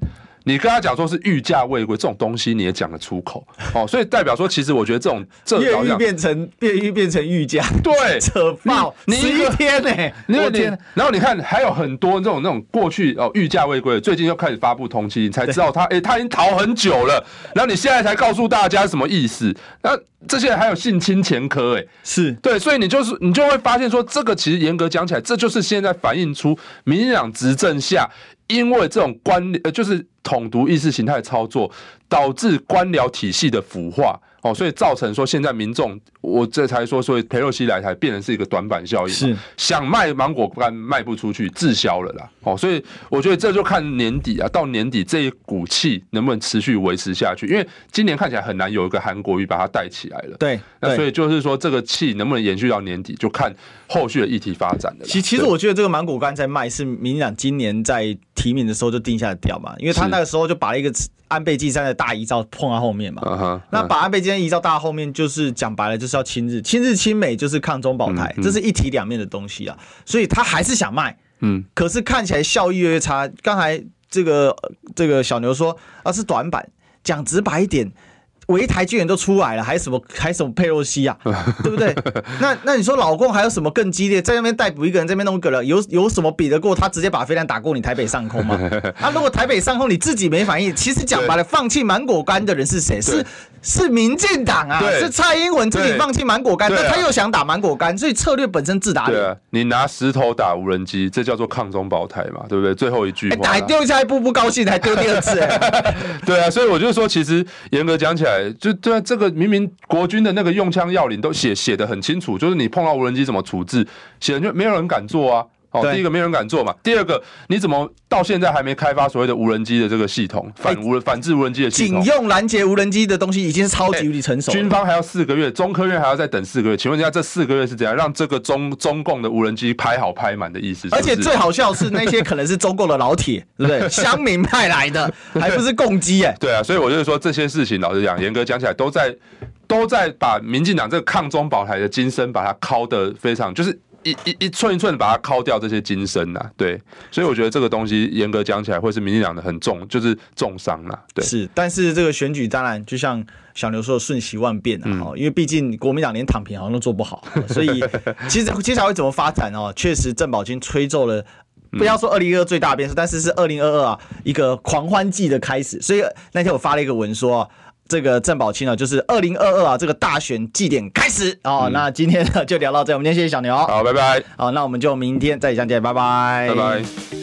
Speaker 2: 你跟他讲说是御驾未归这种东西，你也讲得出口哦，所以代表说，其实我觉得这种这
Speaker 1: 越狱变成越狱变成御驾，
Speaker 2: 对，
Speaker 1: 扯爆十一天呢、欸，我天！
Speaker 2: 然后你看还有很多这种那种过去哦御驾未归，最近又开始发布通缉，你才知道他哎、欸、他已经逃很久了，然后你现在才告诉大家什么意思？那这些人还有性侵前科哎，
Speaker 1: 是
Speaker 2: 对，所以你就是你就会发现说，这个其实严格讲起来，这就是现在反映出民进党执政下。因为这种官呃，就是统独意识形态操作，导致官僚体系的腐化。哦，所以造成说现在民众，我这才说，所以裴洛西来台变成是一个短板效应，是想卖芒果干卖不出去，滞销了啦。哦，所以我觉得这就看年底啊，到年底这一股气能不能持续维持下去，因为今年看起来很难有一个韩国瑜把它带起来了。
Speaker 1: 对，
Speaker 2: 那所以就是说这个气能不能延续到年底，就看后续的议题发展了。
Speaker 1: 其其实我觉得这个芒果干在卖是民进党今年在提名的时候就定下的调嘛，因为他那个时候就把一个安倍晋三的大遗照碰到后面嘛，uh -huh, uh. 那把安倍晋三遗照大后面就是讲白了就是要亲日，亲日亲美就是抗中保台，嗯嗯，这是一体两面的东西啊，所以他还是想卖，嗯，可是看起来效益越差。刚才这个这个小牛说啊是短板，讲直白一点。围台军人都出来了，还什么还什么佩洛西啊，对不对？那那你说老共还有什么更激烈？在那边逮捕一个人，这边弄一个人，有有什么比得过他直接把飞弹打过你台北上空吗？啊，如果台北上空你自己没反应，其实讲白了，放弃芒果干的人是谁？是是民进党啊，是蔡英文自己放弃芒果干，但他又想打芒果干，所以策略本身自打脸。
Speaker 2: 对啊，你拿石头打无人机，这叫做抗中保台嘛，对不对？最后一句话，
Speaker 1: 还丢下一步不高兴，还丢第二次，哎，
Speaker 2: 对啊，所以我就说，其实严格讲起来。来，就对这个明明国军的那个用枪要领都写写的很清楚，就是你碰到无人机怎么处置，显然就没有人敢做啊。哦，第一个没人敢做嘛。第二个，你怎么到现在还没开发所谓的无人机的这个系统，反无人反制无人机的系统？
Speaker 1: 仅用拦截无人机的东西已经是超级无敌成熟。
Speaker 2: 军方还要四个月，中科院还要再等四个月。请问一下，这四个月是怎样让这个中中共的无人机拍好拍满的意思是是？
Speaker 1: 而且最好笑是那些可能是中共的老铁，对不对？乡民派来的，还不是共机哎。
Speaker 2: 对啊，所以我就是说这些事情，老实讲，严格讲起来，都在都在把民进党这个抗中保台的精神，把它敲得非常就是。一一一寸一寸的把它敲掉这些金身呐，对，所以我觉得这个东西严格讲起来会是民进党的很重，就是重伤了，对。
Speaker 1: 是，但是这个选举当然就像小牛说的瞬息万变啊，嗯、因为毕竟国民党连躺平好像都做不好，所以 其实接下来会怎么发展哦？确实郑宝金吹奏了，不要说二零二二最大变数，但是是二零二二啊一个狂欢季的开始。所以那天我发了一个文说。这个郑宝清呢，就是二零二二啊，这个大选祭典开始哦。嗯、那今天呢就聊到这，我们今天谢谢小牛，
Speaker 2: 好，拜拜。
Speaker 1: 好，那我们就明天再相见，拜拜，
Speaker 2: 拜拜。